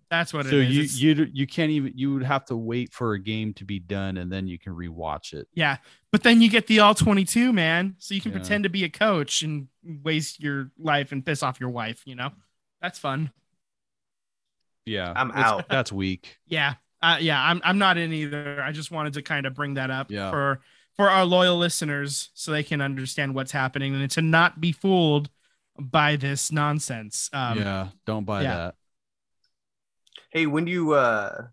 that's what So it is. you you you can't even you would have to wait for a game to be done and then you can rewatch it. yeah, but then you get the all 22 man, so you can Yeah. pretend to be a coach and waste your life and piss off your wife. You know, that's fun. Yeah, I'm out. That's weak. Yeah, uh, yeah, I'm I'm not in either. I just wanted to kind of bring that up Yeah. for for our loyal listeners so they can understand what's happening and to not be fooled by this nonsense. Um, yeah, don't buy yeah. that. Hey, when you uh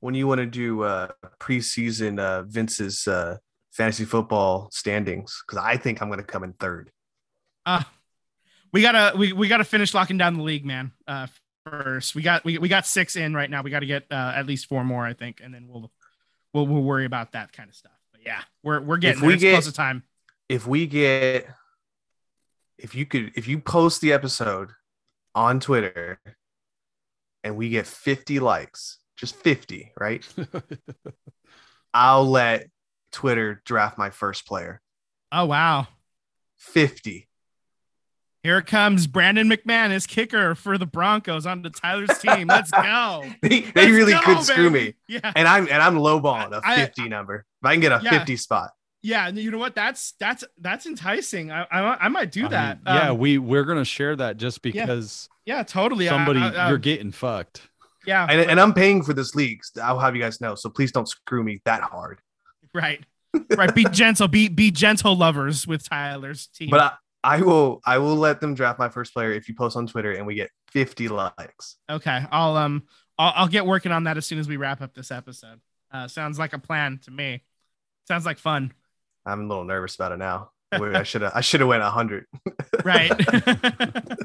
when you want to do uh preseason uh Vince's uh fantasy football standings, because I think I'm gonna come in third. Uh, we gotta we, we gotta finish locking down the league, man. Uh, first we got we, we got six in right now. We got to get uh, at least four more, I think, and then we'll we'll we'll worry about that kind of stuff. But yeah, we're we're getting If there. we It's get- close to time. If we get if you could if you post the episode on Twitter and we get 50 likes, just 50, right? I'll let Twitter draft my first player. Oh wow, 50. here comes Brandon McManus, kicker for the Broncos onto Tyler's team. Let's go. They, they Let's really go, could screw me. Yeah, And I'm and I'm lowballing a 50 number. If I can get a Yeah. 50 spot. yeah. You know what? That's that's that's enticing. I I, I might do I that. mean, yeah, Um, we we're gonna share that just because yeah, totally. Somebody I- I- you're getting fucked. yeah, And, and I'm paying for this league. I'll have you guys know. So please don't screw me that hard. right, right. Be gentle. Be be gentle lovers with Tyler's team. But I, I will I will let them draft my first player if you post on Twitter and we get 50 likes. Okay, I'll um I'll, I'll get working on that as soon as we wrap up this episode. Uh, sounds like a plan to me. Sounds like fun, I'm a little nervous about it now. I should have I should have went 100. right?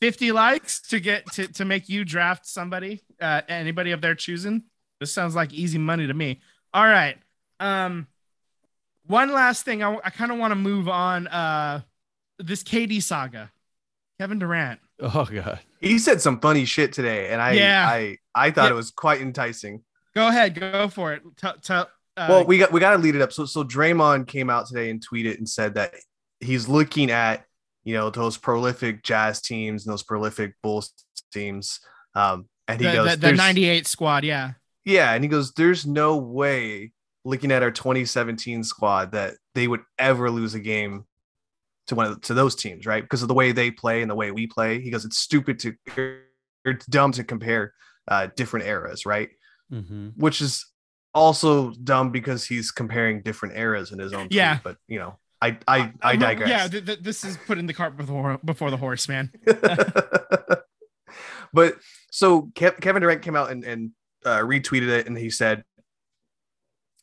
Fifty likes to get to to make you draft somebody, uh, anybody of their choosing. This sounds like easy money to me. All right. Um, one last thing, I, I kind of want to move on. Uh, this KD saga, Kevin Durant. Oh god. he said some funny shit today and I Yeah. I I thought Yeah. it was quite enticing. Go ahead, go for it. Tell, tell, uh, well, we got we got to lead it up. So so Draymond came out today and tweeted and said that he's looking at you know those prolific Jazz teams and those prolific Bulls teams. Um, and he the, goes, the, the 98 squad. Yeah. yeah, and he goes, "There's no way looking at our 2017 squad that they would ever lose a game to one of to those teams, right? Because of the way they play and the way we play." He goes, "It's stupid to, it's dumb to compare uh, different eras, right?" Mhm. which is also dumb because he's comparing different eras in his own. tweet, Yeah. but you know, I I I digress. Yeah, th- th- this is putting the cart before before the horse, man. but so Kev- Kevin Durant came out and, and uh, retweeted it, and he said,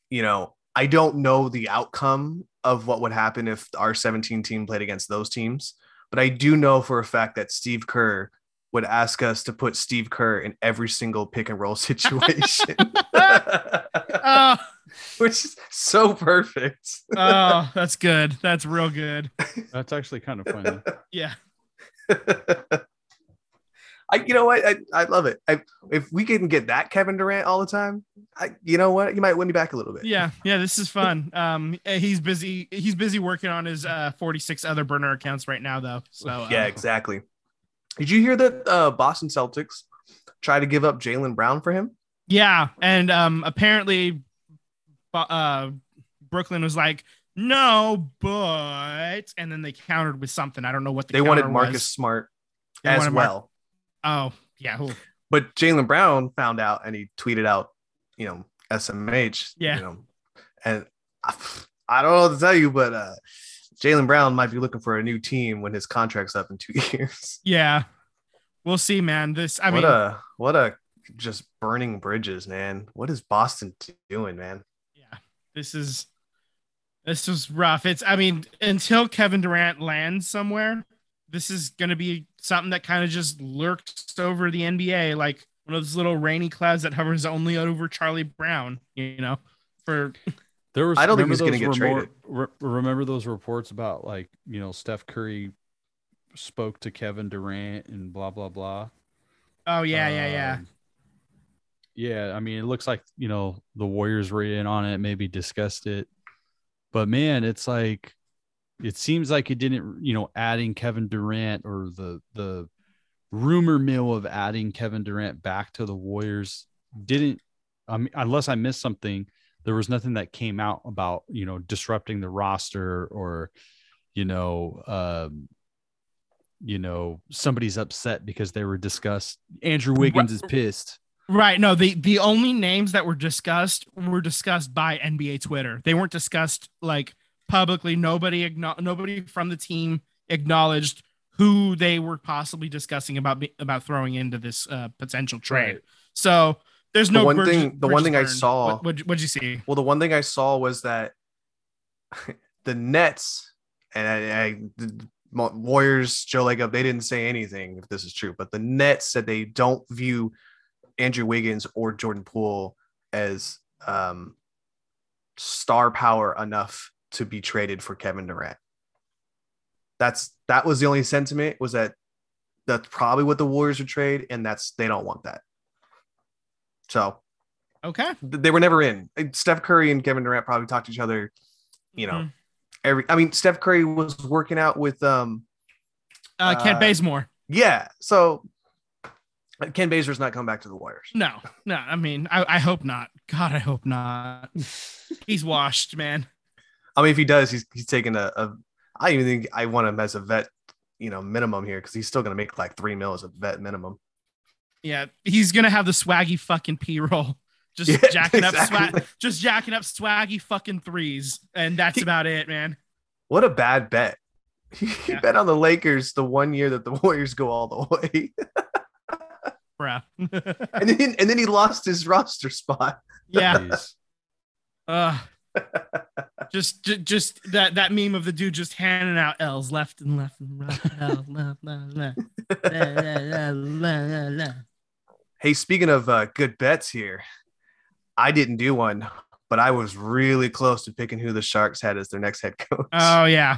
you know, I don't know the outcome of what would happen if our 17 team played against those teams, but I do know for a fact that Steve Kerr would ask us to put Steve Kerr in every single pick and roll situation. Oh, which is so perfect. oh, that's good. That's real good. That's actually kind of funny. Yeah. I, you know what? I, I love it. I, if we can get that Kevin Durant all the time, I, you know what? You might win me back a little bit. Yeah. Yeah. This is fun. Um, he's busy. He's busy working on his uh 46 other burner accounts right now, though. So uh, yeah, exactly. Did you hear that uh, Boston Celtics try to give up Jaylen Brown for him? yeah. And um, apparently, uh, Brooklyn was like, no, but, and then they countered with something. I don't know what the They wanted Marcus was. Smart They as Mar- well, Oh, yeah. Ooh. but Jaylen Brown found out and he tweeted out, you know, SMH. Yeah. You know, and I, I don't know what to tell you, but uh, Jaylen Brown might be looking for a new team when his contract's up in two years. Yeah. We'll see, man. This, I what mean, a what a just burning bridges, man. What is Boston doing, man? yeah, this is This is rough. It's I mean, until Kevin Durant lands somewhere, this is gonna be something that kind of just lurks over the NBA, like one of those little rainy clouds that hovers only over Charlie Brown, you know, for There was. I don't think remember he's gonna those get remor- traded. re- remember those reports about like you know Steph Curry spoke to Kevin Durant and blah blah blah. oh yeah, yeah, yeah. Um, Yeah, I mean, it looks like you know the Warriors were in on it, maybe discussed it, but man, it's like it seems like it didn't, you know, adding Kevin Durant or the the rumor mill of adding Kevin Durant back to the Warriors didn't. I mean, unless I missed something, there was nothing that came out about you know disrupting the roster or you know um you know somebody's upset because they were discussed andrew wiggins is pissed Right. No, the the only names that were discussed were discussed by NBA Twitter. They weren't discussed like publicly. Nobody nobody from the team acknowledged who they were possibly discussing about about throwing into this uh, potential trade. Right. So there's The no one bridges- thing- the one thing I saw- What, what'd, what'd you see? Well, the one thing I saw was that the Nets and I, I, the Warriors, Joe Lacob, they didn't say anything if this is true, but the Nets said they don't view Andrew Wiggins or Jordan Poole as um, star power enough to be traded for Kevin Durant. That's that was the only sentiment was that that's probably what the Warriors would trade, and that's they don't want that. So Okay. they were never in. Steph Curry and Kevin Durant probably talked to each other, you know, Mhm. every I mean, Steph Curry was working out with um Uh, Kent Uh, Bazemore. yeah, so Ken Bazer's not coming back to the Warriors. No, no. I mean, I, I hope not. God, I hope not. He's washed, man. I mean, if he does, he's he's taking a, a I even think I want him as a vet, you know, minimum here because he's still gonna make like three mil as a vet minimum. Yeah, he's gonna have the swaggy fucking p roll, just Yeah, jacking up swag, just jacking up swaggy fucking threes, and that's He- about it, man. What a bad bet. He Yeah. bet on the Lakers the one year that the Warriors go all the way. Bruh. and then and then he lost his roster spot. yeah. Uh, just, ju- just that that meme of the dude just handing out L's left and left and right. L, left, left, left. La, la, la, la, la, la. Hey, speaking of uh, good bets here, I didn't do one, but I was really close to picking who the Sharks had as their next head coach. Oh yeah.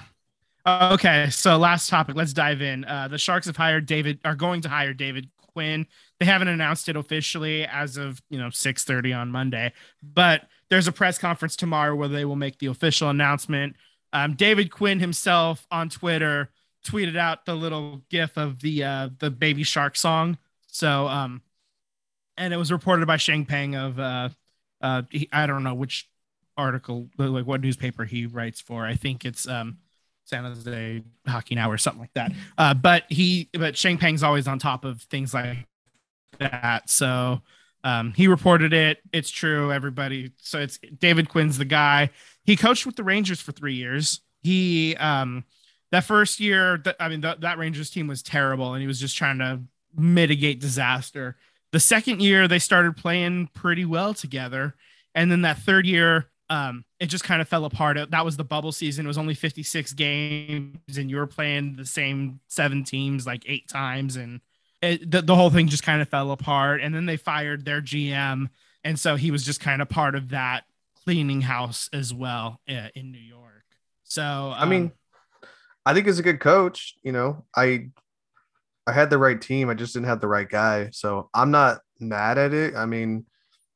Okay, so last topic. Let's dive in. Uh, the Sharks have hired David. Are going to hire David Quinn. They haven't announced it officially as of you know six thirty on Monday, but there's a press conference tomorrow where they will make the official announcement. Um, David Quinn himself on Twitter tweeted out the little gif of the uh, the Baby Shark song. So um, and it was reported by Sheng Peng of uh, uh, he, I don't know which article like what newspaper he writes for. I think it's um San Jose Hockey Now or something like that. Uh, but he, but Sheng Peng's always on top of things like that. So um, he reported it. It's true. Everybody. So it's David Quinn's the guy. He coached with the Rangers for three years. He, um, that first year, that I mean, th- that Rangers team was terrible, and he was just trying to mitigate disaster. The second year, they started playing pretty well together, and then that third year, um, it just kind of fell apart. That was the bubble season. It was only 56 games, and you were playing the same seven teams like eight times, and it, the, the whole thing just kind of fell apart. And then they fired their GM, and so he was just kind of part of that cleaning house as well uh, in New York. So I mean, um, I think he's a good coach. You know, I I had the right team. I just didn't have the right guy. So I'm not mad at it. I mean,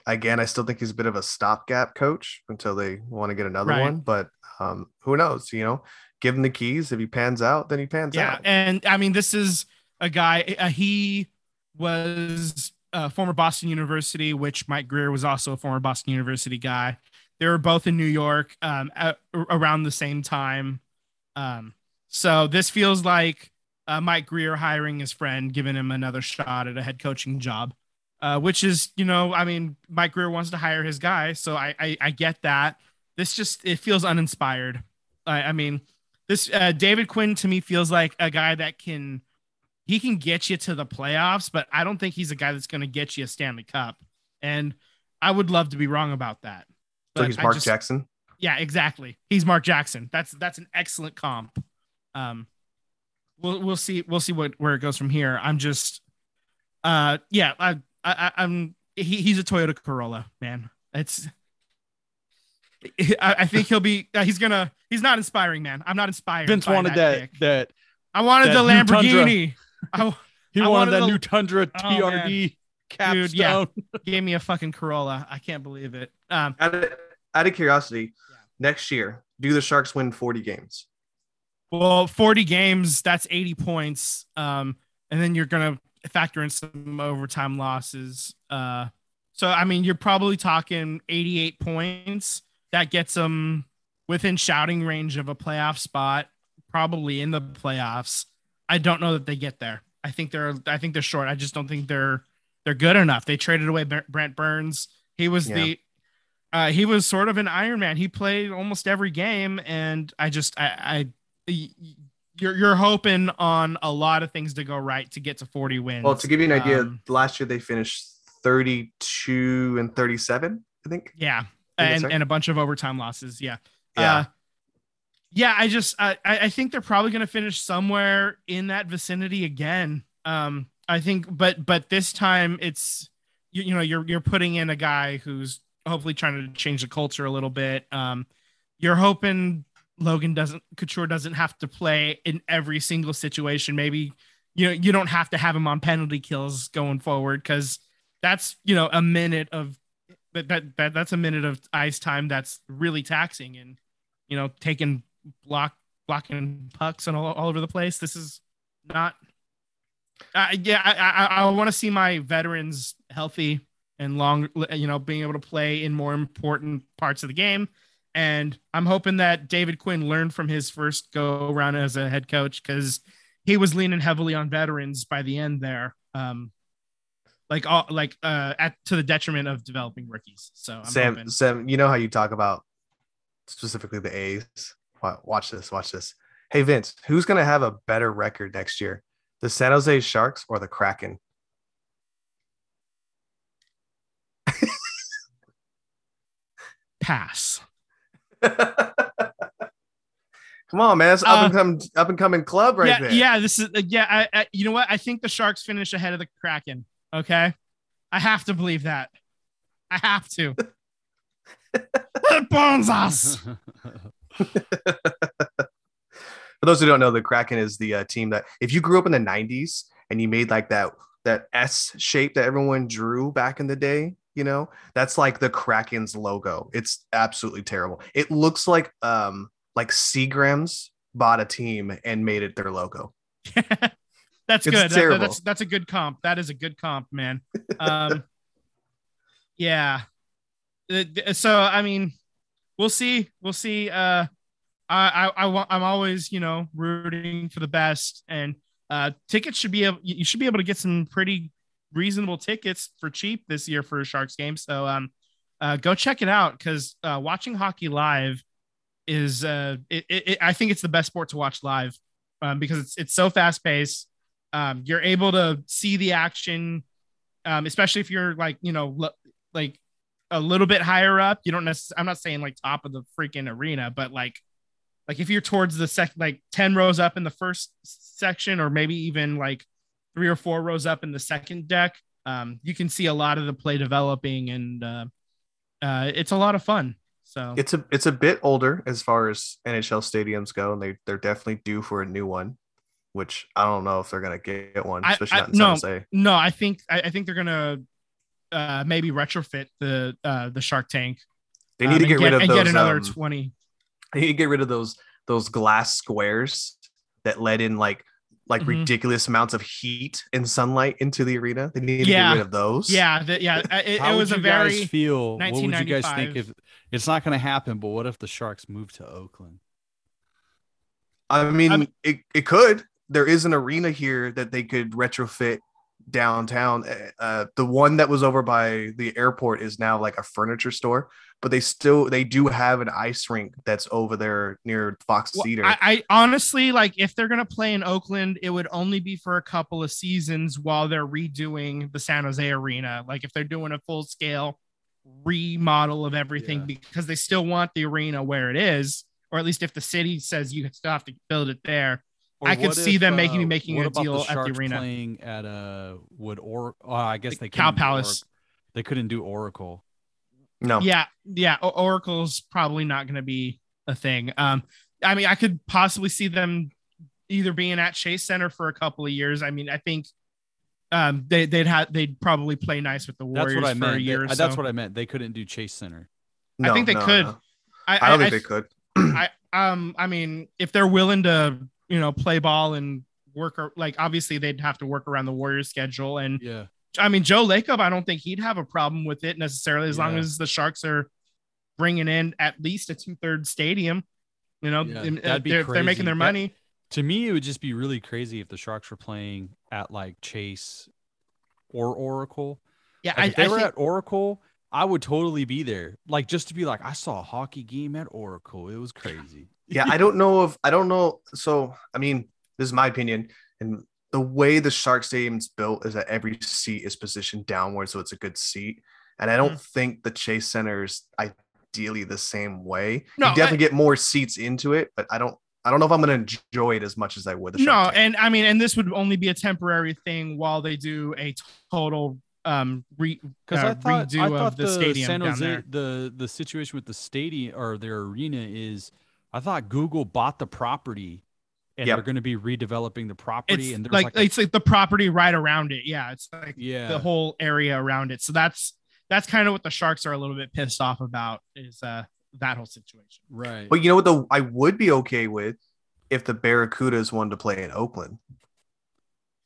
again, I still think he's a bit of a stopgap coach until they want to get another Right. one. But um, who knows? You know, give him the keys. If he pans out, then he pans yeah, out. Yeah, and I mean, this is a guy. Uh, he was a former Boston University, which Mike Grier was also a former Boston University guy. They were both in New York um, at, around the same time. Um, so this feels like uh, Mike Grier hiring his friend, giving him another shot at a head coaching job, uh, which is, you know, I mean, Mike Grier wants to hire his guy, so I I, I get that. This just it feels uninspired. I, I mean, this uh, David Quinn to me feels like a guy that can he can get you to the playoffs, but I don't think he's a guy that's going to get you a Stanley Cup. And I would love to be wrong about that. So he's Mark just- Jackson. Yeah, exactly. He's Mark Jackson. That's that's an excellent comp. Um, we'll we'll see we'll see what where it goes from here. I'm just, uh, yeah, I, I I'm he, he's a Toyota Corolla man. It's I, I think he'll be uh, he's gonna he's not inspiring man. I'm not inspired. Vince wanted that pick. that I wanted that the. Lamborghini. I, he I wanted wanted that the- new Tundra Oh. TRD capstone. Dude, yeah. gave me a fucking Corolla. I can't believe it. Um, Out of, out of curiosity, Yeah. next year, do the Sharks win 40 games? Well, 40 games, that's 80 points. Um, and then you're gonna factor in some overtime losses. Uh, so I mean, you're probably talking 88 points. That gets them within shouting range of a playoff spot, probably in the playoffs. I don't know that they get there. I think they're I think they're short. I just don't think they're they're good enough. They traded away Brent Burns. He was Yeah. the uh, he was sort of an Iron Man. He played almost every game, and I just I, I you're you're hoping on a lot of things to go right to get to 40 wins. Well, to give you an idea, Um, last year they finished 32 and 37, I think. yeah, think and and a bunch of overtime losses. Yeah, Yeah. Uh, yeah. I just I I I think they're probably going to finish somewhere in that vicinity again. Um, I think, but but this time it's you, you know you're you're putting in a guy who's hopefully trying to change the culture a little bit. Um, you're hoping Logan doesn't Couture doesn't have to play in every single situation. Maybe you know you don't have to have him on penalty kills going forward because that's you know a minute of that, that that that's a minute of ice time that's really taxing and you know taking block blocking pucks and all, all over the place. This is not. Uh, yeah, I I, I want to see my veterans healthy and long, you know, being able to play in more important parts of the game. And I'm hoping that David Quinn learned from his first go around as a head coach because he was leaning heavily on veterans by the end there. Um, like all like uh at to the detriment of developing rookies. So I'm Sam, hoping. Sam, you know how you talk about specifically the A's. Watch this. Watch this. Hey Vince, who's going to have a better record next year, the San Jose Sharks or the Kraken? pass. Come on, man! It's up and coming, up and coming club right yeah, there. yeah. This is uh, yeah. I, I, you know what? I think the Sharks finish ahead of the Kraken. Okay, I have to believe that. I have to. Bonzas. For those who don't know, the Kraken is the uh, team that if you grew up in the '90s and you made like that that S shape that everyone drew back in the day, you know, that's like the Kraken's logo. It's absolutely terrible. It looks like um like Seagrams bought a team and made it their logo. that's It's good. That- that's that's a good comp. That is a good comp, man. Um, yeah. Uh, So I mean, we'll see. We'll see. Uh, I I, I want. I'm always you know rooting for the best, and uh, tickets should be able. You should be able to get some pretty reasonable tickets for cheap this year for a Sharks game. So um, uh, go check it out because uh, watching hockey live is uh, it, it, I think it's the best sport to watch live um, because it's it's so fast paced. Um, you're able to see the action, um, especially if you're like you know lo- like a little bit higher up. You don't necessarily. I'm not saying like top of the freaking arena, but like like if you're towards the sec like 10 rows up in the first section or maybe even like three or four rows up in the second deck um, you can see a lot of the play developing and uh, uh, it's a lot of fun so It's a it's a bit older as far as NHL stadiums go, and they they're definitely due for a new one. Which I don't know if they're gonna get one, especially I- not in no. No i think i, I think they're gonna uh, maybe retrofit the uh, the shark tank They um, need to and get, rid of and those. get another um, 20 They need to get rid of those those glass squares that let in like like Mhm. ridiculous amounts of heat and sunlight into the arena. They need to get rid of those. yeah the, yeah it, How it was would a you guys very feel? What would you guys think if it's not going to happen? But what if the Sharks move to Oakland? I mean, I'm- it, it could. There is an arena here that they could retrofit downtown. Uh, Uh, the one that was over by the airport is now like a furniture store, but they still they do have an ice rink that's over there near Fox Well, Theater. I, I honestly like if they're gonna play in Oakland, it would only be for a couple of seasons while they're redoing the San Jose arena. Like if they're doing a full scale remodel of everything Yeah. because they still want the arena where it is, or at least if the city says you still have to build it there. I could what see them making- uh, making a about deal at the arena? Playing at uh, would or oh, I guess they Cow Palace. Orac- They couldn't do Oracle. No. Yeah, yeah. O- Oracle's probably not going to be a thing. Um, I mean, I could possibly see them either being at Chase Center for a couple of years. I mean, I think um they they'd have they'd probably play nice with the Warriors That's what I for meant. a They- year. or uh, that's what I meant. They couldn't do Chase Center. No, think they no, could. no. I, I don't think I, they could. I um I mean, if they're willing to you know play ball and work ar- like obviously they'd have to work around the Warriors schedule and Yeah. I mean Joe Lacob I don't think he'd have a problem with it necessarily as long as the Sharks are bringing in at least a two thirds stadium. You know, Yeah, and, uh, that'd be they're, if they're making crazy. their That- money. To me, it would just be really crazy if the Sharks were playing at like Chase or Oracle. Yeah, Like, I, if they I were think, at Oracle, I would totally be there. Like just to be like, I saw a hockey game at Oracle. It was crazy. yeah, I don't know if I don't know. So I mean, this is my opinion, and the way the Shark Stadium's built is that every seat is positioned downward, so it's a good seat. And I don't Mm. think the Chase Center is ideally the same way. No, you definitely I- get more seats into it, but I don't. I don't know if I'm going to enjoy it as much as I would. The no, Shark Tank. and I mean, and this would only be a temporary thing while they do a total um re Because uh, I thought, redo I thought of the, the, stadium San down Jose, there. the the situation with the stadium or their arena is, I thought Google bought the property, and Yep. they're going to be redeveloping the property, It's and there's like, like, a- it's like the property right around it. Yeah, it's like yeah, the whole area around it. So that's that's kind of what the Sharks are a little bit pissed off about is uh that whole situation. right. But you know what? Though I would be okay with if the Barracudas wanted to play in Oakland.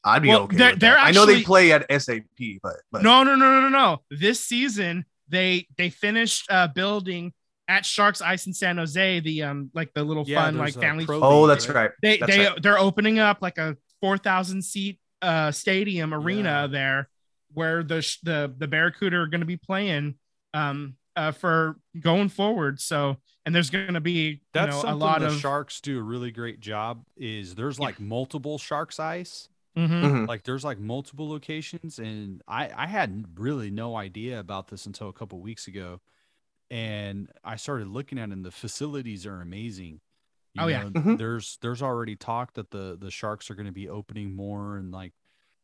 I'd be Well, okay. they're- with they're that. I know they play at SAP, but, but No, no, no, no, no, no. This season they they finished uh building at Sharks Ice in San Jose, the um like the little Yeah, fun like family. pro oh, that's right. They That's they right. they're opening up like a four thousand seat uh stadium arena Yeah. there, where the sh- the the Barracuda are going to be playing um uh for going forward. So and there's going to be That's you know a lot the of Sharks do a really great job. Is there's Yeah. like multiple Sharks ice, Mhm. Mhm. like there's like multiple locations, and I I had really no idea about this until a couple weeks ago, and I started looking at it, and the facilities are amazing. You Oh, yeah. know, Mhm. there's there's already talk that the the Sharks are going to be opening more in like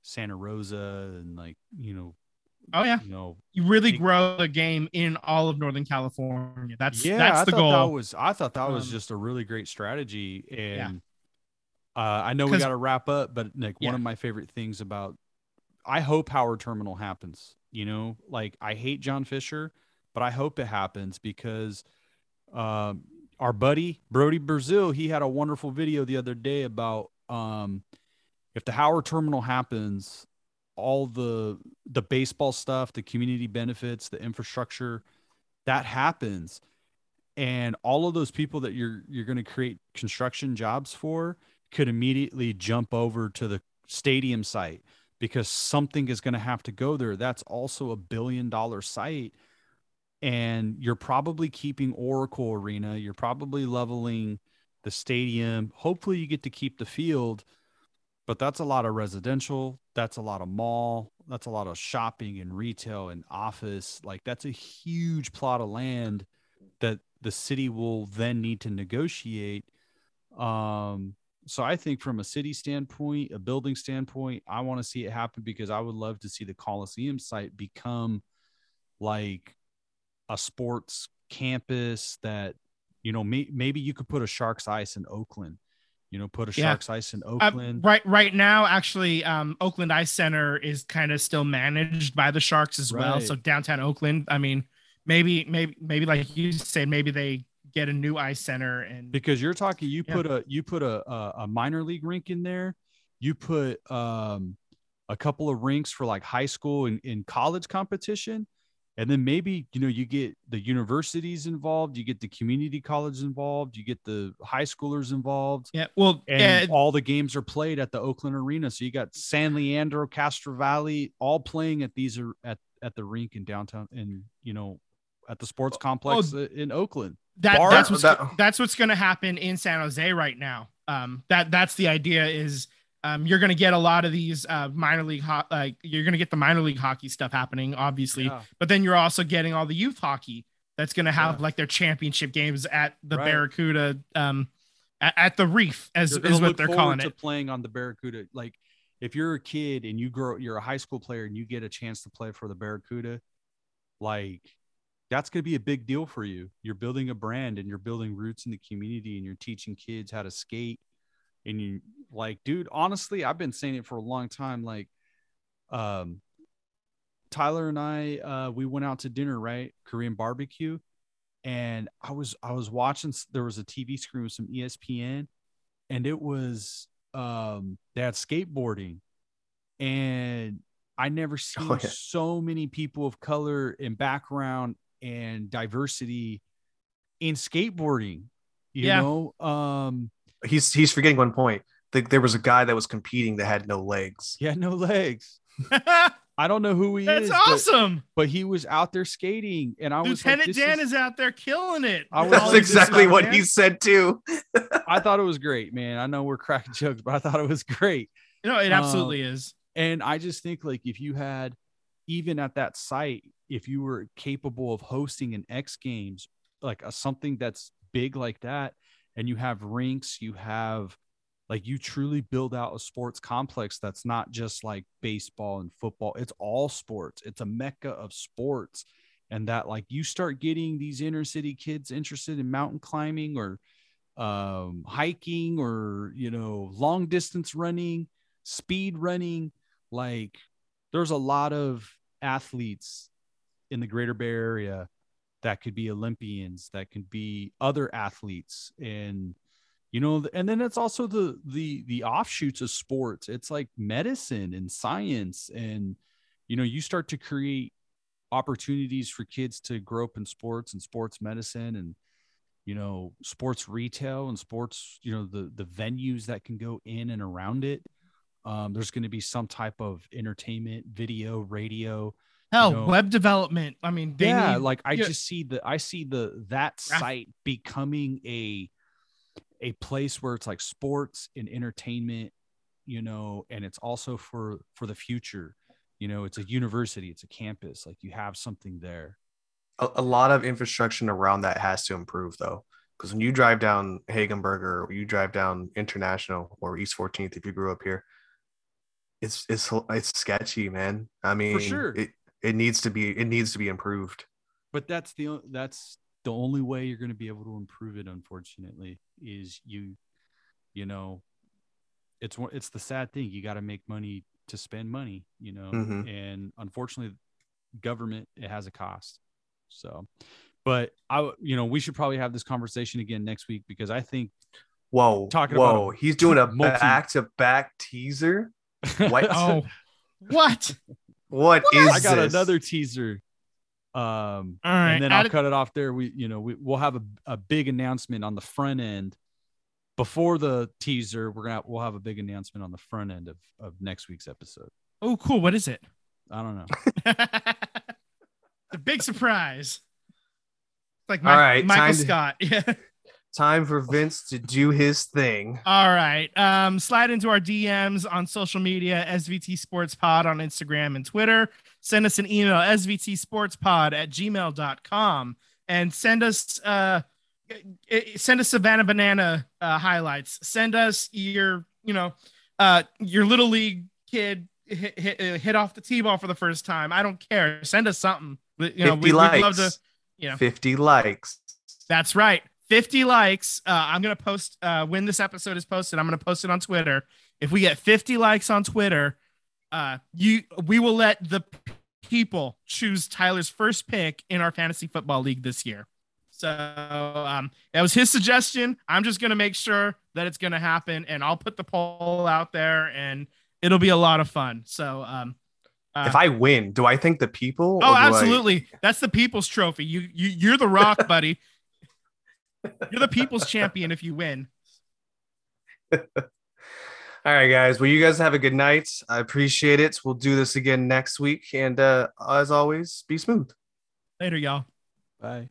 Santa Rosa and like you know Oh yeah, you know you really Big- grow the game in all of Northern California. That's yeah, that's I the thought goal. that was I thought that was Um, just a really great strategy, and Yeah. uh, I know we got to wrap up, but Nick, Yeah. one of my favorite things about I hope Howard Terminal happens. You know, like I hate John Fisher, but I hope it happens because um, our buddy Brodie Brazil, he had a wonderful video the other day about um, if the Howard Terminal happens, all the the baseball stuff, the community benefits, the infrastructure, that happens, and all of those people that you're you're going to create construction jobs for could immediately jump over to the stadium site because something is going to have to go there. That's also a billion dollar site. And you're probably keeping Oracle Arena. You're probably leveling the stadium. Hopefully, you get to keep the field, but that's a lot of residential. That's a lot of mall. That's a lot of shopping and retail and office. Like, that's a huge plot of land that the city will then need to negotiate. Um, so I think from a city standpoint, a building standpoint, I want to see it happen because I would love to see the Coliseum site become like a sports campus that, you know, may, maybe you could put a Sharks Ice in Oakland, you know, put a Yeah. Sharks Ice in Uh, Oakland. right right now actually um oakland ice center is kind of still managed by the sharks as well so downtown oakland i mean maybe maybe maybe like you said maybe they get a new ice center and because you're talking you Yeah. put a you put a, a minor league rink in there you put um a couple of rinks for like high school and, and college competition and then maybe you know you get the universities involved you get the community college involved you get the high schoolers involved. Yeah well and uh, all the games are played at the oakland arena. So you got san leandro castro valley all playing at these are at at the rink in downtown and you know at the sports complex uh, in oakland. That, bar- that's what's that- that's what's going to happen in san jose right now. Um that that's the idea is um, you're going to get a lot of these uh, minor league ho- like you're going to get the minor league hockey stuff happening obviously Yeah. but then you're also getting all the youth hockey that's going to have Yeah. like their championship games at the Right. barracuda um at, at the reef as is what they're calling to it playing on the Barracuda. Like if you're a kid and you grow, you're a high school player and you get a chance to play for the Barracuda, like that's going to be a big deal for you. You're building a brand and you're building roots in the community and you're teaching kids how to skate. And you like, dude, honestly, I've been saying it for a long time. Like, um, Tyler and I, uh, we went out to dinner, right? Korean barbecue. And I was, I was watching, there was a TV screen with some ESPN and it was, um, they had skateboarding and I never seen Oh, yeah. so many people of color and background and diversity in skateboarding, you Yeah. know? Um, He's he's forgetting one point. Th- There was a guy that was competing that had no legs. he had no legs. I don't know who he is, but- awesome but, he was out there skating, and I was lieutenant like, dan is- is, out there killing it I was With like, all That's exactly what bands. he said too. I thought it was great, man. I know we're cracking jokes, but I thought it was great. You no it Um, absolutely is And I just think like if you had even at that site, if you were capable of hosting an X Games, like a, something that's big like that, and you have rinks, you have like you truly build out a sports complex that's not just like baseball and football. It's all sports. It's a mecca of sports. And that like you start getting these inner city kids interested in mountain climbing or um, hiking or you know long distance running, speed running. Like there's a lot of athletes in the Greater Bay Area that could be Olympians, that could be other athletes, and you know, and then it's also the the the offshoots of sports. It's like medicine and science, and you know, you start to create opportunities for kids to grow up in sports and sports medicine and you know sports retail and sports you know the the venues that can go in and around it um, there's going to be some type of entertainment video radio hell know- web development i mean they yeah need- like i yeah. just see the i see the that site becoming a a place where it's like sports and entertainment you know and it's also for for the future you know it's a university it's a campus like you have something there A, a lot of infrastructure around that has to improve though, because when you drive down Hegenberger or you drive down International or East 14th, if you grew up here, it's it's it's sketchy, man. I mean, sure. it it needs to be it needs to be improved. but that's the o- that's the only way you're going to be able to improve it unfortunately is you you know it's one it's the sad thing you got to make money to spend money you know Mhm. and unfortunately government it has a cost so but i you know we should probably have this conversation again next week because i think Whoa, Talking about whoa! a He's doing a multi- back to back teaser. What? oh what What is i got this? another teaser um all right and then I'll it- cut it off there. We, you know, we, we'll have a, a big announcement on the front end before the teaser. We're gonna we'll have a big announcement on the front end of of next week's episode. oh cool what is it I don't know. the big surprise. Like All Mi- right, Michael time to- Scott. Yeah. Time for Vince to do his thing. All right. Um, slide into our DMs on social media, SVT Sports Pod on Instagram and Twitter. Send us an email, SVT Sports Pod at gmail.com. And send us uh send us Savannah Banana uh, highlights. Send us your, you know, uh your little league kid hit, hit, uh, hit off the T-ball for the first time. I don't care. Send us something. You know, 50 we, likes. to, you know. 50 likes. That's right. 50 likes. Uh, I'm going to post uh, when this episode is posted. I'm going to post it on Twitter. If we get 50 likes on Twitter, uh, you we will let the people choose Tyler's first pick in our fantasy football league this year. So um, that was his suggestion. I'm just going to make sure that it's going to happen, and I'll put the poll out there, and it'll be a lot of fun. So um, uh, if I win, do I think the people? Oh, do I- absolutely. That's the people's trophy. You you you're the rock, buddy. You're the people's champion if you win. All right, guys. Well, you guys have a good night. I appreciate it. We'll do this again next week. And uh, as always, be smooth. Later, y'all. Bye.